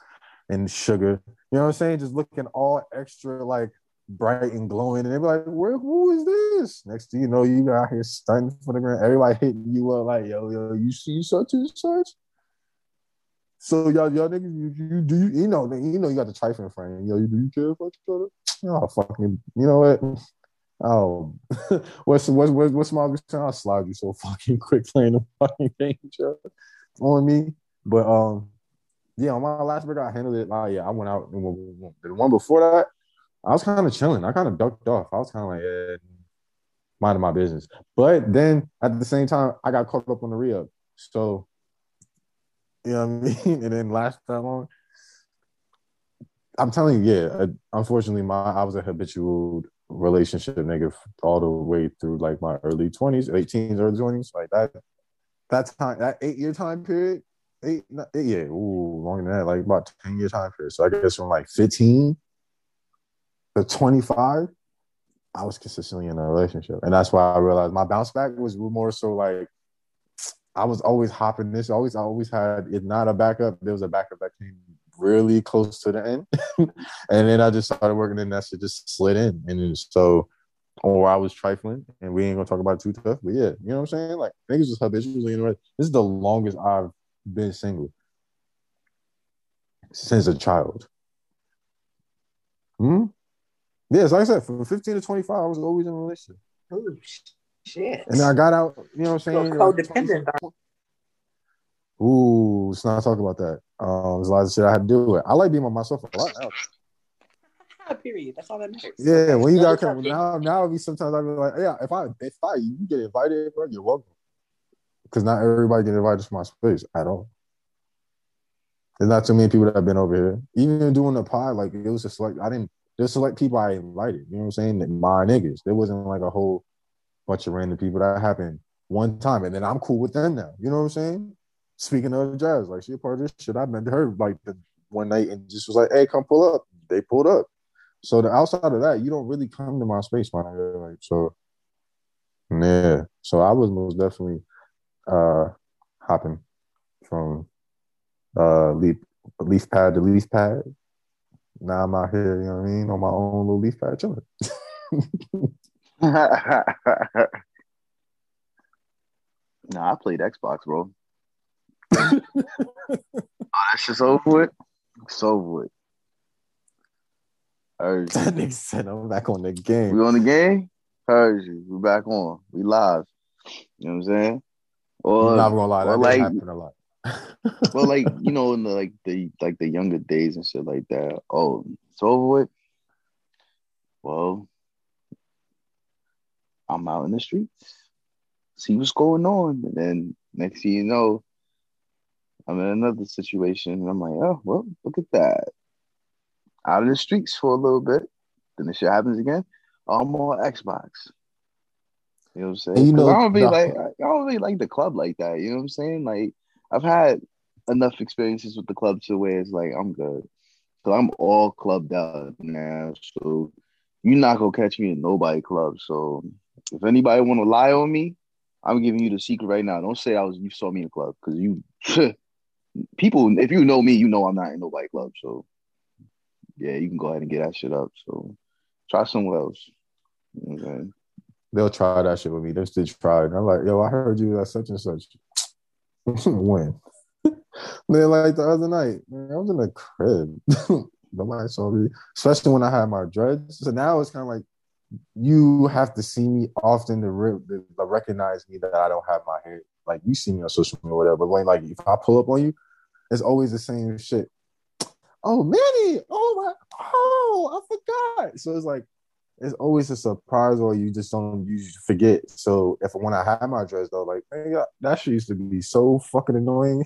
and sugar. You know what I'm saying? Just looking all extra like bright and glowing, and they be like, "Where? Who is this?" Next thing you know, you out here stunting for the ground. Everybody hitting you up like, "Yo, yo, you see such and such." So y'all, y'all niggas, you, you do you, you know, you know, you got the trifling friend. Yo, you do you care about each other? Oh, fucking, you know what? Oh, what's what's what's, what's my saying? I'll slide you so fucking quick playing the fucking game, on me. But um, yeah, on my last break, I handled it. Like, yeah, I went out. And the one before that, I was kind of chilling. I kind of ducked off. I was kind of like, yeah, minding my business. But then at the same time, I got caught up on the re-up. So, you know what I mean? It didn't last that long. I'm telling you, yeah. Unfortunately, my I was a habitual relationship nigga all the way through like my early 20s, 18s, early 20s. Like that, that time, that eight year time period, eight, eight yeah, ooh, longer than that, like about 10 year time period. So I guess from like 15 to 25, I was consistently in a relationship. And that's why I realized my bounce back was more so like I was always hopping this, always, I always had, if not a backup, there was a backup that came really close to the end. and then I just started working and that shit just slid in. And so, or I was trifling and we ain't gonna talk about it too tough. But yeah, you know what I'm saying? Like niggas just habitually in the This is the longest I've been single since a child. Hmm? Yes, like I said, from 15 to 25, I was always in a relationship. Shit. And I got out, you know what I'm saying? codependent. Ooh, let's not talk about that. Um, there's a lot of shit I had to do with. I like being by myself a lot now. Period. That's all that matters. Yeah, when you got come now, now be sometimes I be like, yeah, if I if I you get invited, bro, you're welcome. Because not everybody get invited to my space at all. There's not too many people that have been over here. Even doing the pod, like it was just like I didn't. There's select people I invited. You know what I'm saying? My niggas. There wasn't like a whole bunch of random people that happened one time, and then I'm cool with them now. You know what I'm saying? Speaking of jazz, like she a part of this shit. I met her like the one night and just was like, "Hey, come pull up." They pulled up. So the outside of that, you don't really come to my space, man. Like so, yeah. So I was most definitely uh hopping from uh leaf leaf pad to leaf pad. Now I'm out here, you know what I mean, on my own little leaf pad chilling. nah, I played Xbox, bro oh, that's just over with. It's over with. Heard That nigga said I'm back on the game. We on the game? Heard you. We back on. We live. You know what I'm saying? Or, I'm not gonna lie, that like, happen a lot. well, like you know, in the like the like the younger days and shit like that. Oh, it's over with. Well, I'm out in the streets, see what's going on, and then next thing you know, I'm in another situation, and I'm like, oh well, look at that. Out of the streets for a little bit, then the shit happens again. I'm on Xbox. You know what I'm saying? You know, I don't really the, like I don't really like the club like that. You know what I'm saying? Like I've had enough experiences with the club to where it's like I'm good. So I'm all clubbed out now. So you're not gonna catch me in nobody club. So If anybody want to lie on me, I'm giving you the secret right now. Don't say I was you saw me in the club because you people. If you know me, you know I'm not in nobody club. So yeah, you can go ahead and get that shit up. So try somewhere else. Saying? They'll try that shit with me. They still try. And I'm like, yo, I heard you at such and such. when? Then like the other night, man, I was in the crib. Nobody saw me, especially when I had my dreads. So now it's kind of like you have to see me often to, re- to recognize me that I don't have my hair. Like you see me on social media or whatever. But when like if I pull up on you, it's always the same shit. Oh Manny, oh my, oh I forgot. So it's like it's always a surprise or you just don't you forget. So if when I had my dress though, like man, that shit used to be so fucking annoying.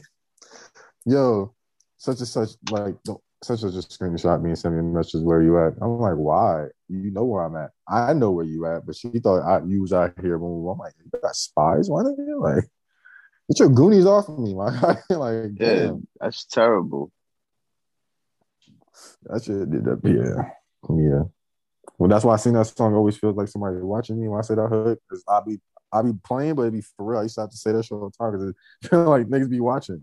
Yo, such and such like such as just screenshot me and send me a message where you at. I'm like, why? You know where I'm at. I know where you at, but she thought I, you was out here. I'm like, you got spies? Why not? You like, get your goonies off of me, my guy. like, yeah, damn. that's terrible. That shit did that. Yeah, yeah. Well, that's why I seen that song. Always feels like somebody watching me when I say that hood. Cause I be I be playing, but it be for real. I used to have to say that shit all the time because it feel like niggas be watching.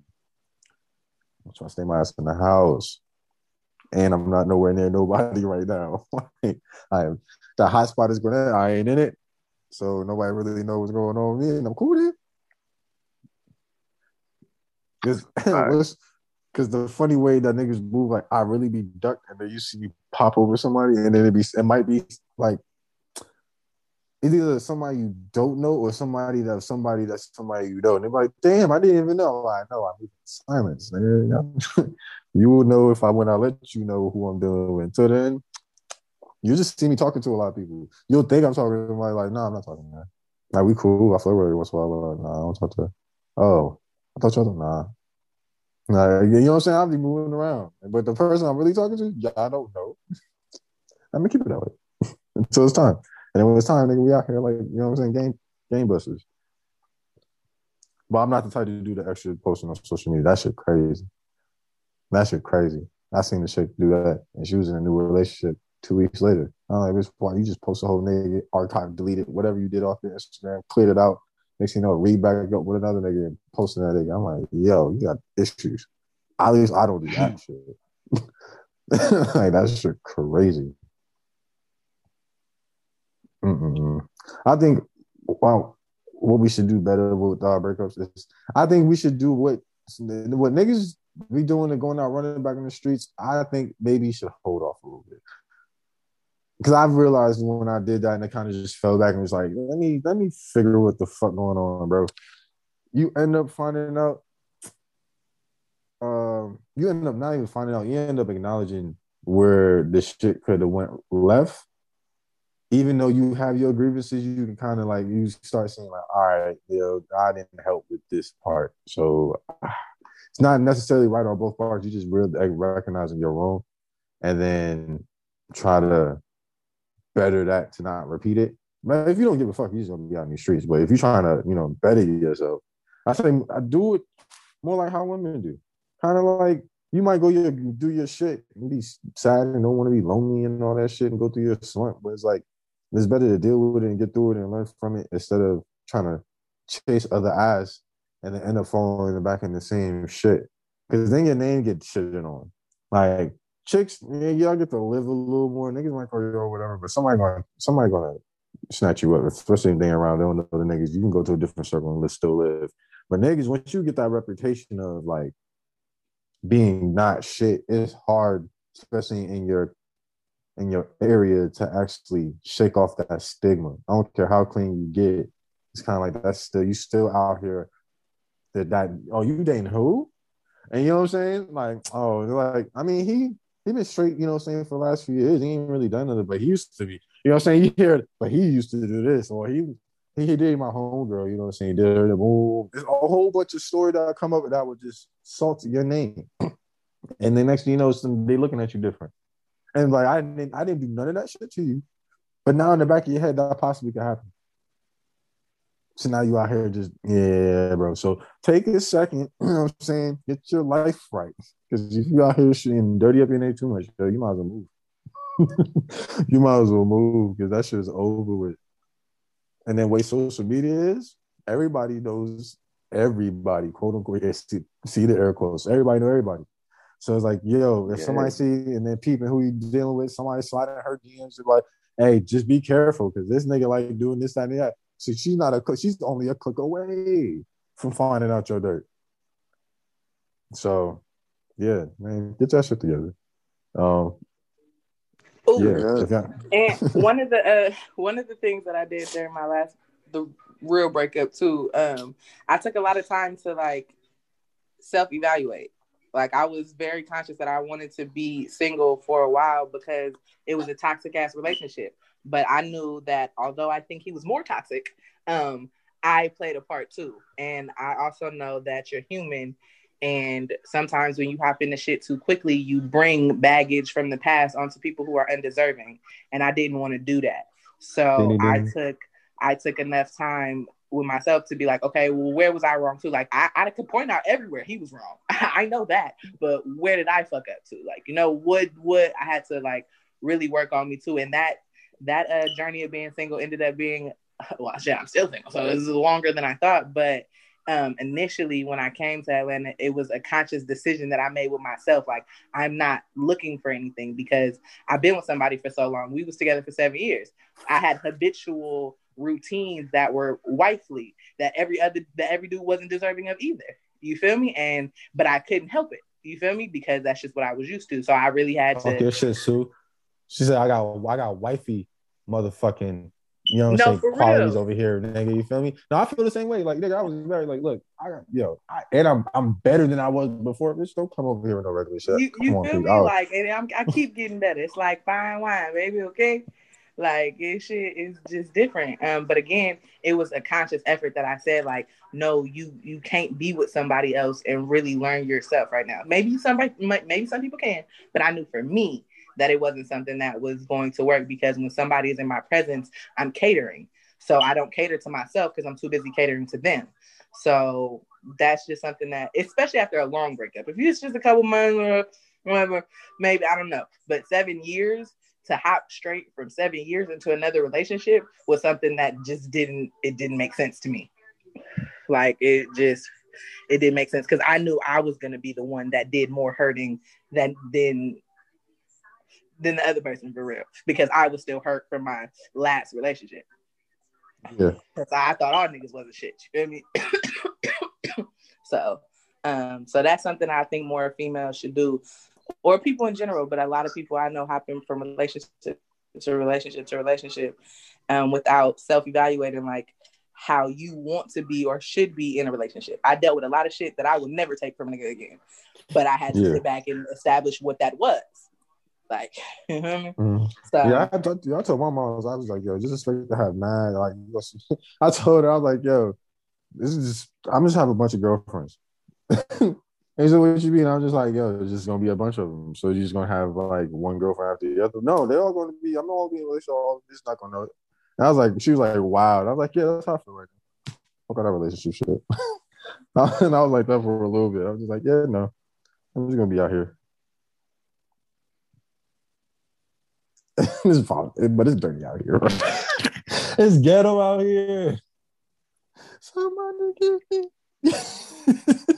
I'm trying to stay my ass in the house and I'm not nowhere near nobody right now. I am the hot spot is Gwinnett. I ain't in it, so nobody really knows what's going on with me, and I'm cool with it. Because because the funny way that niggas move, like I really be ducked, and then you see me pop over somebody, and then it be it might be like it's either somebody you don't know or somebody that's somebody that's somebody you know. And they're like, damn, I didn't even know. I know, I'm in silence. you will know if I when I let you know who I'm dealing with. Until then, you just see me talking to a lot of people. You'll think I'm talking to somebody like, no, nah, I'm not talking to her. Like we cool. I flirt with her once in a while. Nah, I don't talk to. Oh, I thought you were nah. Nah, you know what I'm saying? I'll be moving around. But the person I'm really talking to, I don't know. I'm gonna keep it that way until it's time. And it was time, nigga, we out here like, you know what I'm saying, game game busters. But I'm not the type to do the extra posting on social media. That shit crazy. That shit crazy. I seen the chick do that, and she was in a new relationship two weeks later. I'm like, bitch, why you just post a whole nigga, archive, deleted whatever you did off your Instagram, cleared it out. Next thing you know, read back up with another nigga and posting that nigga. I'm like, yo, you got issues. At least I don't do that shit. like that shit crazy. Mm-mm. I think well, what we should do better with our breakups is I think we should do what what niggas be doing and going out running back in the streets. I think maybe you should hold off a little bit because I've realized when I did that and I kind of just fell back and was like, let me let me figure what the fuck going on, bro. You end up finding out. Um, you end up not even finding out. You end up acknowledging where the shit could have went left even though you have your grievances, you can kind of like you start saying like, all right, you know, God didn't help with this part, so it's not necessarily right on both parts. You just really recognizing your wrong, and then try to better that to not repeat it. But if you don't give a fuck, you're just gonna be out in the streets. But if you're trying to, you know, better yourself, I say I do it more like how women do. Kind of like you might go your do your shit and be sad and don't want to be lonely and all that shit and go through your slump. But it's like it's better to deal with it and get through it and learn from it instead of trying to chase other eyes and end up falling back in the same shit. Because then your name gets shitted on. Like chicks, y'all get to live a little more. Niggas might call you or whatever, but somebody going somebody gonna snatch you up, especially they around. They don't know the niggas. You can go to a different circle and still live. But niggas, once you get that reputation of like being not shit, it's hard, especially in your in your area to actually shake off that stigma. I don't care how clean you get. It's kind of like that's still you still out here that that oh you dating who? And you know what I'm saying? Like, oh, like, I mean, he he been straight, you know what I'm saying, for the last few years. He ain't really done nothing, but he used to be. You know what I'm saying? You hear but he used to do this, or he he, he did my homegirl, you know what I'm saying? Did. There's a whole bunch of story that come up that would just salt your name. and the next thing you know, some, they looking at you different. And like I didn't I didn't do none of that shit to you. But now in the back of your head, that possibly could happen. So now you out here just, yeah, bro. So take a second, you know what I'm saying? Get your life right. Because if you out here shooting dirty up your name too much, yo, you might as well move. you might as well move because that shit is over with. And then way social media is, everybody knows everybody, quote unquote. See, see the air quotes. Everybody know everybody. So it's like, yo, if Yeah. somebody see and then peeping who you dealing with, somebody sliding her DMs, it's like, hey, just be careful because this nigga like doing this, that, and that. So she's not a click, she's only a click away from finding out your dirt. So yeah, man, get that shit together. Um, Ooh, yeah, if And one of the uh, one of the things that I did during my last the real breakup too, um, I took a lot of time to like self evaluate. Like I was very conscious that I wanted to be single for a while because it was a toxic ass relationship. But I knew that although I think he was more toxic, um, I played a part too. And I also know that you're human. And sometimes when you hop into shit too quickly, you bring baggage from the past onto people who are undeserving. And I didn't want to do that. So I took I took enough time with myself to be like, okay, well, where was I wrong too? Like I, I could point out everywhere he was wrong. I know that, but where did I fuck up to? Like, you know, what what I had to like really work on me too. And that that uh journey of being single ended up being well, shit, I'm still single, so this is longer than I thought. But um initially when I came to Atlanta, it was a conscious decision that I made with myself. Like I'm not looking for anything because I've been with somebody for so long. We was together for seven years. I had habitual routines that were wifely that every other that every dude wasn't deserving of either. You feel me? And but I couldn't help it. You feel me? Because that's just what I was used to. So I really had to your shit, Sue. She said, I got I got wifey motherfucking, you know what I'm for saying, qualities real. over here, nigga. You feel me? No, I feel the same way. Like, nigga, I was very like, look, I got yo, I, and I'm I'm better than I was before. Bitch, don't come over here with no regular shit. you, you feel me? I'll- Like, and I'm, I keep getting better. It's like fine wine, baby. Okay, like it shit is just different. Um, but again, it was a conscious effort that I said, like, no, you you can't be with somebody else and really learn yourself right now. Maybe somebody, maybe some people can, but I knew for me that it wasn't something that was going to work because when somebody is in my presence, I'm catering. So I don't cater to myself because I'm too busy catering to them. So that's just something that, especially after a long breakup, if it's just a couple months or whatever, maybe I don't know. But seven years to hop straight from seven years into another relationship was something that just didn't it didn't make sense to me. Like it just it didn't make sense because I knew I was gonna be the one that did more hurting than than than the other person for real because I was still hurt from my last relationship. Yeah. Because I thought all niggas wasn't shit. You feel me? so, um, so that's something I think more females should do, or people in general. But a lot of people I know hopping from relationship to relationship to relationship, um, without self-evaluating like how you want to be or should be in a relationship. I dealt with a lot of shit that I would never take from a nigga again, but I had to Yeah. sit back and establish what that was. Like, you know what I mean? Mhm. So, Yeah, I, told- I told my mom, I was, I was like, yo, just expect to have mad. Like. I told her, I was like, yo, this is just, I'm just have a bunch of girlfriends. and so what you mean? I'm just like, yo, there's just gonna be a bunch of them. So you're just gonna have like one girlfriend after the other. No, they're all gonna be. I'm not all being relationship. All just not gonna know. it. And I was like, she was like, wow. And I was like, yeah, that's how I feel right now. Fuck that relationship shit. and I was like that for a little bit. I was just like, yeah, no, I'm just gonna be out here. it's fun, but it's dirty out here. it's ghetto out here. Somebody give me.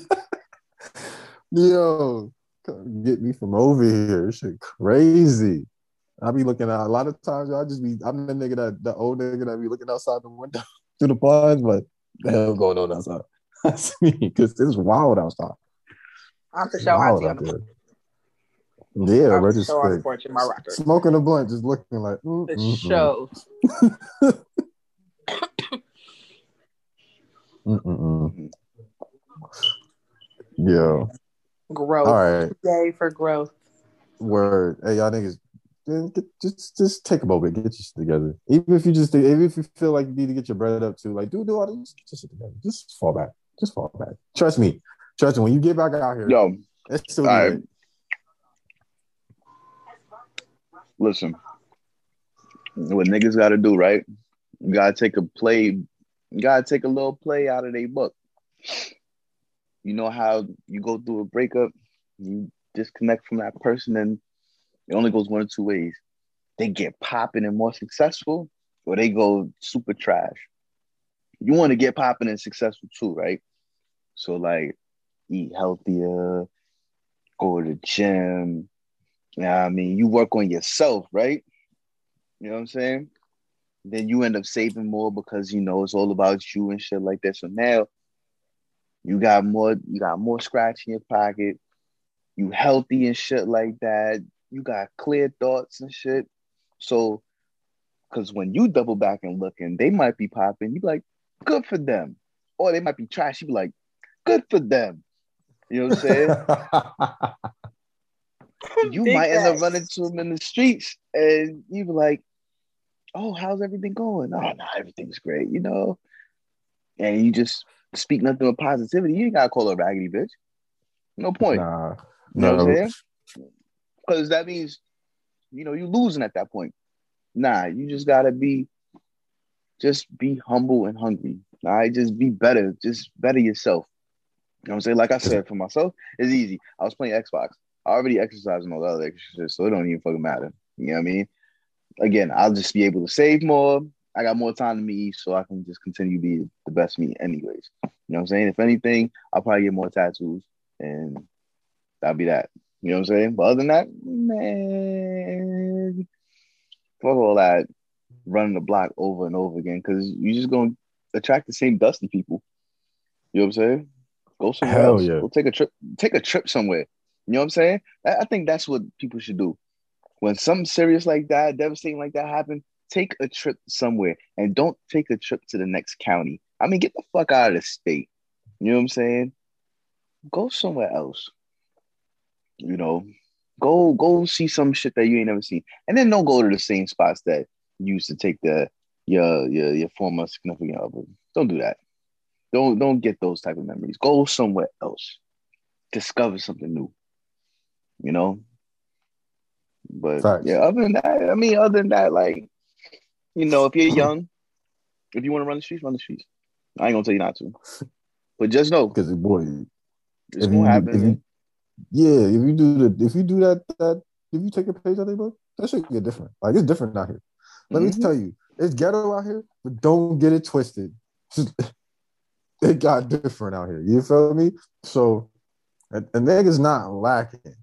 Yo, come get me from over here. This shit crazy. I be looking out a lot of times. I just be. I'm the nigga that the old nigga that be looking outside the window through the blinds, but the hell going on outside? That's me because it's wild outside. I'm for sure Wild out there. Yeah, I'm bro, for just sure on the like, porch in my rocker. smoking a blunt, just looking like mm, For mm, mm. Sure. Mm-mm-mm. Growth. all right, Yay for growth. word. Hey, y'all niggas, get, just just take a moment, get your shit together. Even if you just, even if you feel like you need to get your bread up too, like do do all this, get your together. Just fall back, just fall back. Trust me, trust me. When you get back out here, Yo, it's still all be right. lit. listen. What niggas gotta do, right? You gotta take a play, you gotta take a little play out of their book. You know how you go through a breakup, you disconnect from that person, and it only goes one of two ways. They get popping and more successful, or they go super trash. you want to get popping and successful too, right? So like eat healthier, go to the gym. Yeah, I mean, you work on yourself, right? You know what I'm saying? Then you end up saving more because you know it's all about you and shit like that. So now you got more, you got more scratch in your pocket. You healthy and shit like that. You got clear thoughts and shit. So, because when you double back and looking, they might be popping. You be like, good for them, or they might be trash. You be like, good for them. You know what I'm saying? you Big might end up running to them in the streets, and you be like, "Oh, how's everything going? Oh, no, everything's great," you know. And you just speak nothing but positivity. You ain't gotta call her a raggedy bitch. No point. Nah, You know what I'm no. saying? Because that means, you know, you losing at that point. Nah, you just gotta be, just be humble and hungry. All right, just be better. Just better yourself. You know what I'm saying? Like I said, for myself, it's easy. I was playing Xbox. I already exercised and all the other extra shit, so it don't even fucking matter. You know what I mean? Again, I'll just be able to save more. I got more time to me, so I can just continue to be the best me, anyways. You know what I'm saying? If anything, I'll probably get more tattoos, and that'll be that. You know what I'm saying? But other than that, man, fuck all that running the block over and over again because you're just gonna attract the same dusty people. You know what I'm saying? Go somewhere Hell else. yeah. Go take a trip. Take a trip somewhere. You know what I'm saying? I, I think that's what people should do. When something serious like that, devastating like that happen, take a trip somewhere and don't take a trip to the next county. I mean, get the fuck out of the state. You know what I'm saying? Go somewhere else. You know, go go see some shit that you ain't never seen, and then don't go to the same spots that you used to take the your your your former significant other. Don't do that. Don't don't get those type of memories. Go somewhere else. Discover something new. You know. But Facts. yeah, other than that, I mean, other than that, like, you know, if you're young, if you want to run the streets, run the streets. I ain't gonna tell you not to. But just know because boy, it's gonna you, happen. if you, yeah, if you do the, if you do that, that if you take a page out of their book, that should get different. Like it's different out here. Let Mhm. me tell you, it's ghetto out here, but don't get it twisted. it got different out here. You feel me? So, a, a nigga's not lacking.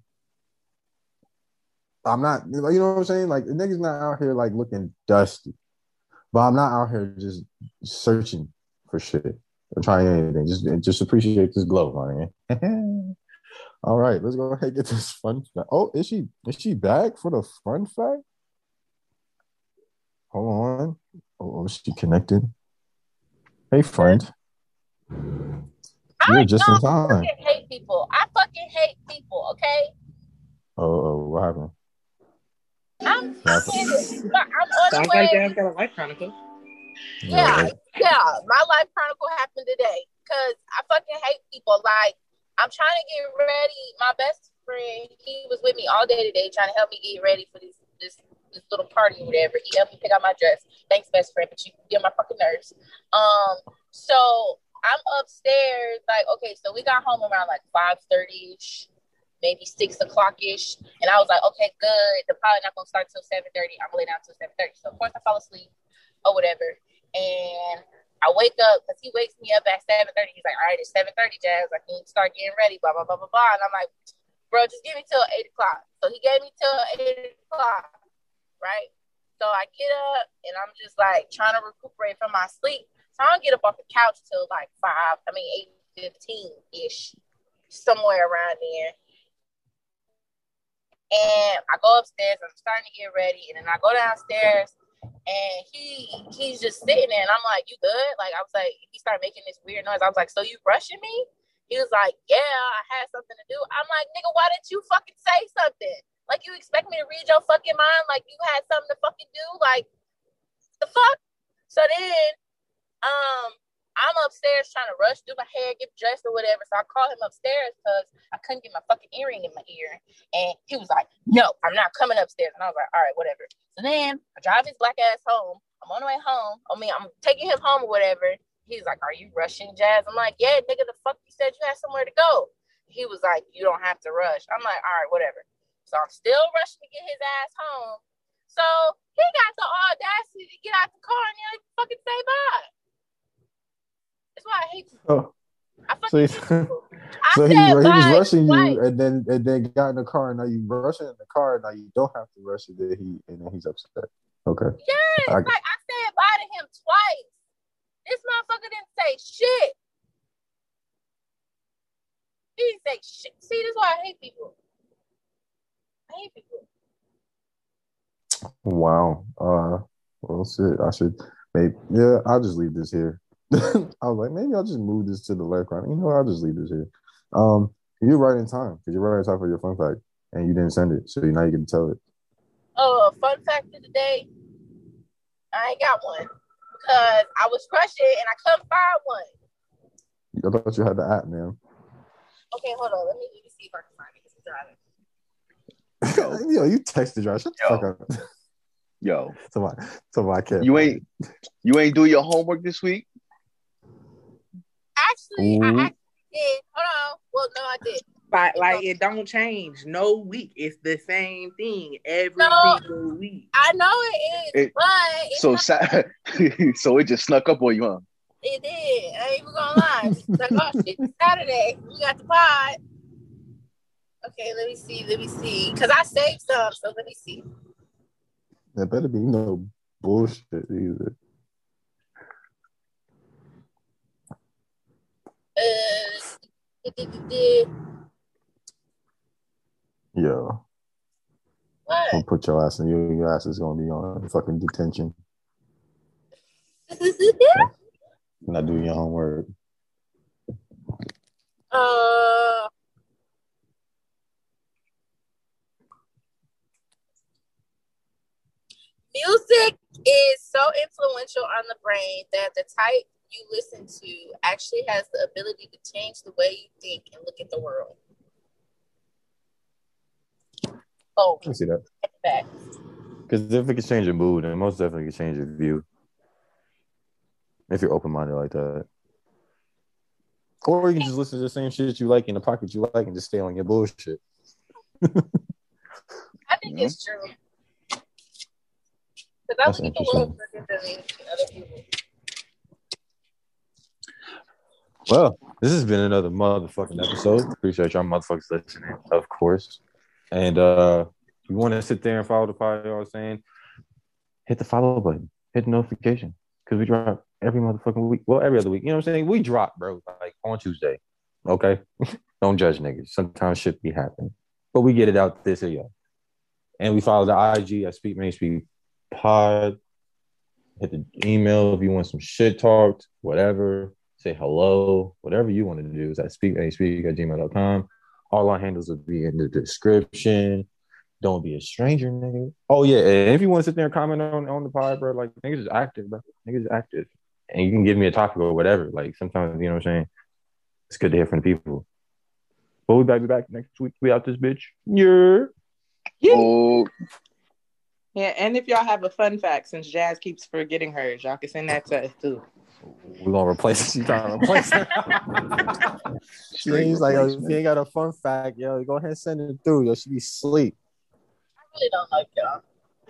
I'm not, you know what I'm saying? Like, the nigga's not out here like looking dusty, but I'm not out here just searching for shit or trying anything. Just, just appreciate this glow, honey. All right, let's go ahead and get this fun fact. Oh, is she is she back for the fun fact? Hold on. Oh, oh is she connected? Hey, friend. I You're just in time. fucking hate people. I fucking hate people, okay? Oh, oh, what happened? I'm, I'm, in it. I'm on the Sounds way. like Dad's got a life chronicle. Yeah, like- yeah. My life chronicle happened today because I fucking hate people. Like, I'm trying to get ready. My best friend, he was with me all day today, trying to help me get ready for this this this little party or whatever. He helped me pick out my dress. Thanks, best friend, but you get my fucking nerves. Um, so I'm upstairs. Like, okay, so we got home around like five thirty ish. Maybe six o'clock ish, and I was like, okay, good. The pilot not gonna start till seven thirty. I'm gonna lay down till seven thirty. So of course I fall asleep or whatever. And I wake up because he wakes me up at 7.30. He's like, all right, it's 7.30, Jazz. I can start getting ready, blah, blah, blah, blah, blah. And I'm like, bro, just give me till 8 o'clock. So he gave me till 8 o'clock, right? So I get up and I'm just like trying to recuperate from my sleep. So I don't get up off the couch till like 5, I mean 8.15-ish, somewhere around there. And I go upstairs, I'm starting to get ready, and then I go downstairs and he he's just sitting there and I'm like, You good? Like I was like, he started making this weird noise. I was like, So you rushing me? He was like, Yeah, I had something to do. I'm like, nigga, why didn't you fucking say something? Like you expect me to read your fucking mind like you had something to fucking do? Like the fuck? So then um I'm upstairs trying to rush, do my hair, get dressed or whatever. So I called him upstairs because I couldn't get my fucking earring in my ear. And he was like, No, I'm not coming upstairs. And I was like, All right, whatever. So then I drive his black ass home. I'm on the way home. I mean, I'm taking him home or whatever. He's like, Are you rushing, Jazz? I'm like, Yeah, nigga, the fuck you said you had somewhere to go. He was like, You don't have to rush. I'm like, All right, whatever. So I'm still rushing to get his ass home. So he got the audacity to get out the car and then fucking say bye. Oh, I so fucking he, hate people. I so he, said he was rushing twice. you, and then and then got in the car, and now you rushing in the car, and now you don't have to rush it. Then he and then he's upset. Okay, Yes, I- like I said bye to him twice. This motherfucker didn't say shit. He didn't say shit. See, this is why I hate people. I hate people. wow. Uh, well, shit. I should maybe. Yeah, I'll just leave this here. I was like, maybe I'll just move this to the left. Right? You know, I'll just leave this here. Um, you're right in time because you're right in time for your fun fact, and you didn't send it, so you now you can tell it. Oh, fun fact of the day. I ain't got one because I was rushing and I couldn't find one. I thought you had the app, man. Okay, hold on. Let me, let me see if I can find it. 'cause I'm driving. Yo, you texted Josh. Shut the Yo. fuck up. Yo, So my, so my can't. you ain't you ain't do your homework this week. Actually, Ooh. I mm-hmm. actually did. Hold on. Well, no, I did. Like, like it don't change. No week. It's the same thing every No. single week. I know it is, It- but So not, so it just snuck up on you, huh? it did. I ain't even gonna lie. It's like, oh shit, it's Saturday. We got the pod. Okay, let me see. Let me see. Cause I saved some, so let me see. There better be no bullshit either. Uh, Yo, what? I'll put your ass in your, your ass is gonna be on fucking detention. Not doing your homework. uh, music is so influential on the brain that the type you listen to actually has the ability to change the way you think and look at the world. Oh, I see that. Because if it can change your mood, then most definitely can change your view. If you're open minded like that. Or you can just listen to the same shit you like in the pocket you like and just stay on your bullshit. I think Yeah. it's true. Because I That's look at the world differently than other people. Well, this has been another motherfucking episode. Appreciate y'all motherfuckers listening, of course. And uh you want to sit there and follow the pod, I'm saying? Hit the follow button, hit the notification. Because we drop every motherfucking week. Well, every other week. You know what I'm saying? We drop, bro, like on Tuesday. Okay? Don't judge niggas. Sometimes shit be happening. But we get it out this here. And we follow the IG at Speak Main Speak Pod. Hit the email if you want some shit talked, whatever. Say hello, whatever you want to do is at speak, at speak at gmail.com. All our handles will be in the description. Don't be a stranger, nigga. Oh yeah, and if you want to sit there and comment on, on the pod, bro, like niggas is active, bro. Niggas is active. And you can give me a topic or whatever. Like sometimes, you know what I'm saying? It's good to hear from the people. But we back, be back next week. We out this bitch. Yeah. Oh, Yeah, and if y'all have a fun fact, since Jazz keeps forgetting hers, y'all can send that to us too. We're gonna replace it. She's trying to replace it. straight She's like, yo, if you ain't got a fun fact, yo, go ahead and send it through. Yo, she be sleep. I really don't like y'all.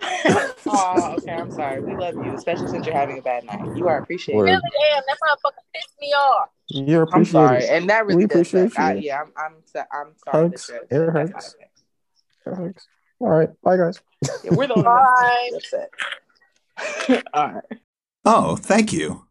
oh, okay. I'm sorry. We love you, especially since you're having a bad night. You are appreciated. Word. Really am. That motherfucker pissed me off. You're appreciated. I'm sorry, and that really We does appreciate suck. I, yeah, I'm. I'm. so- I'm sorry. Hugs. It hurts. It hurts. All right. Bye, guys. Yeah, we're the only Bye. ones upset. All right. Oh, thank you.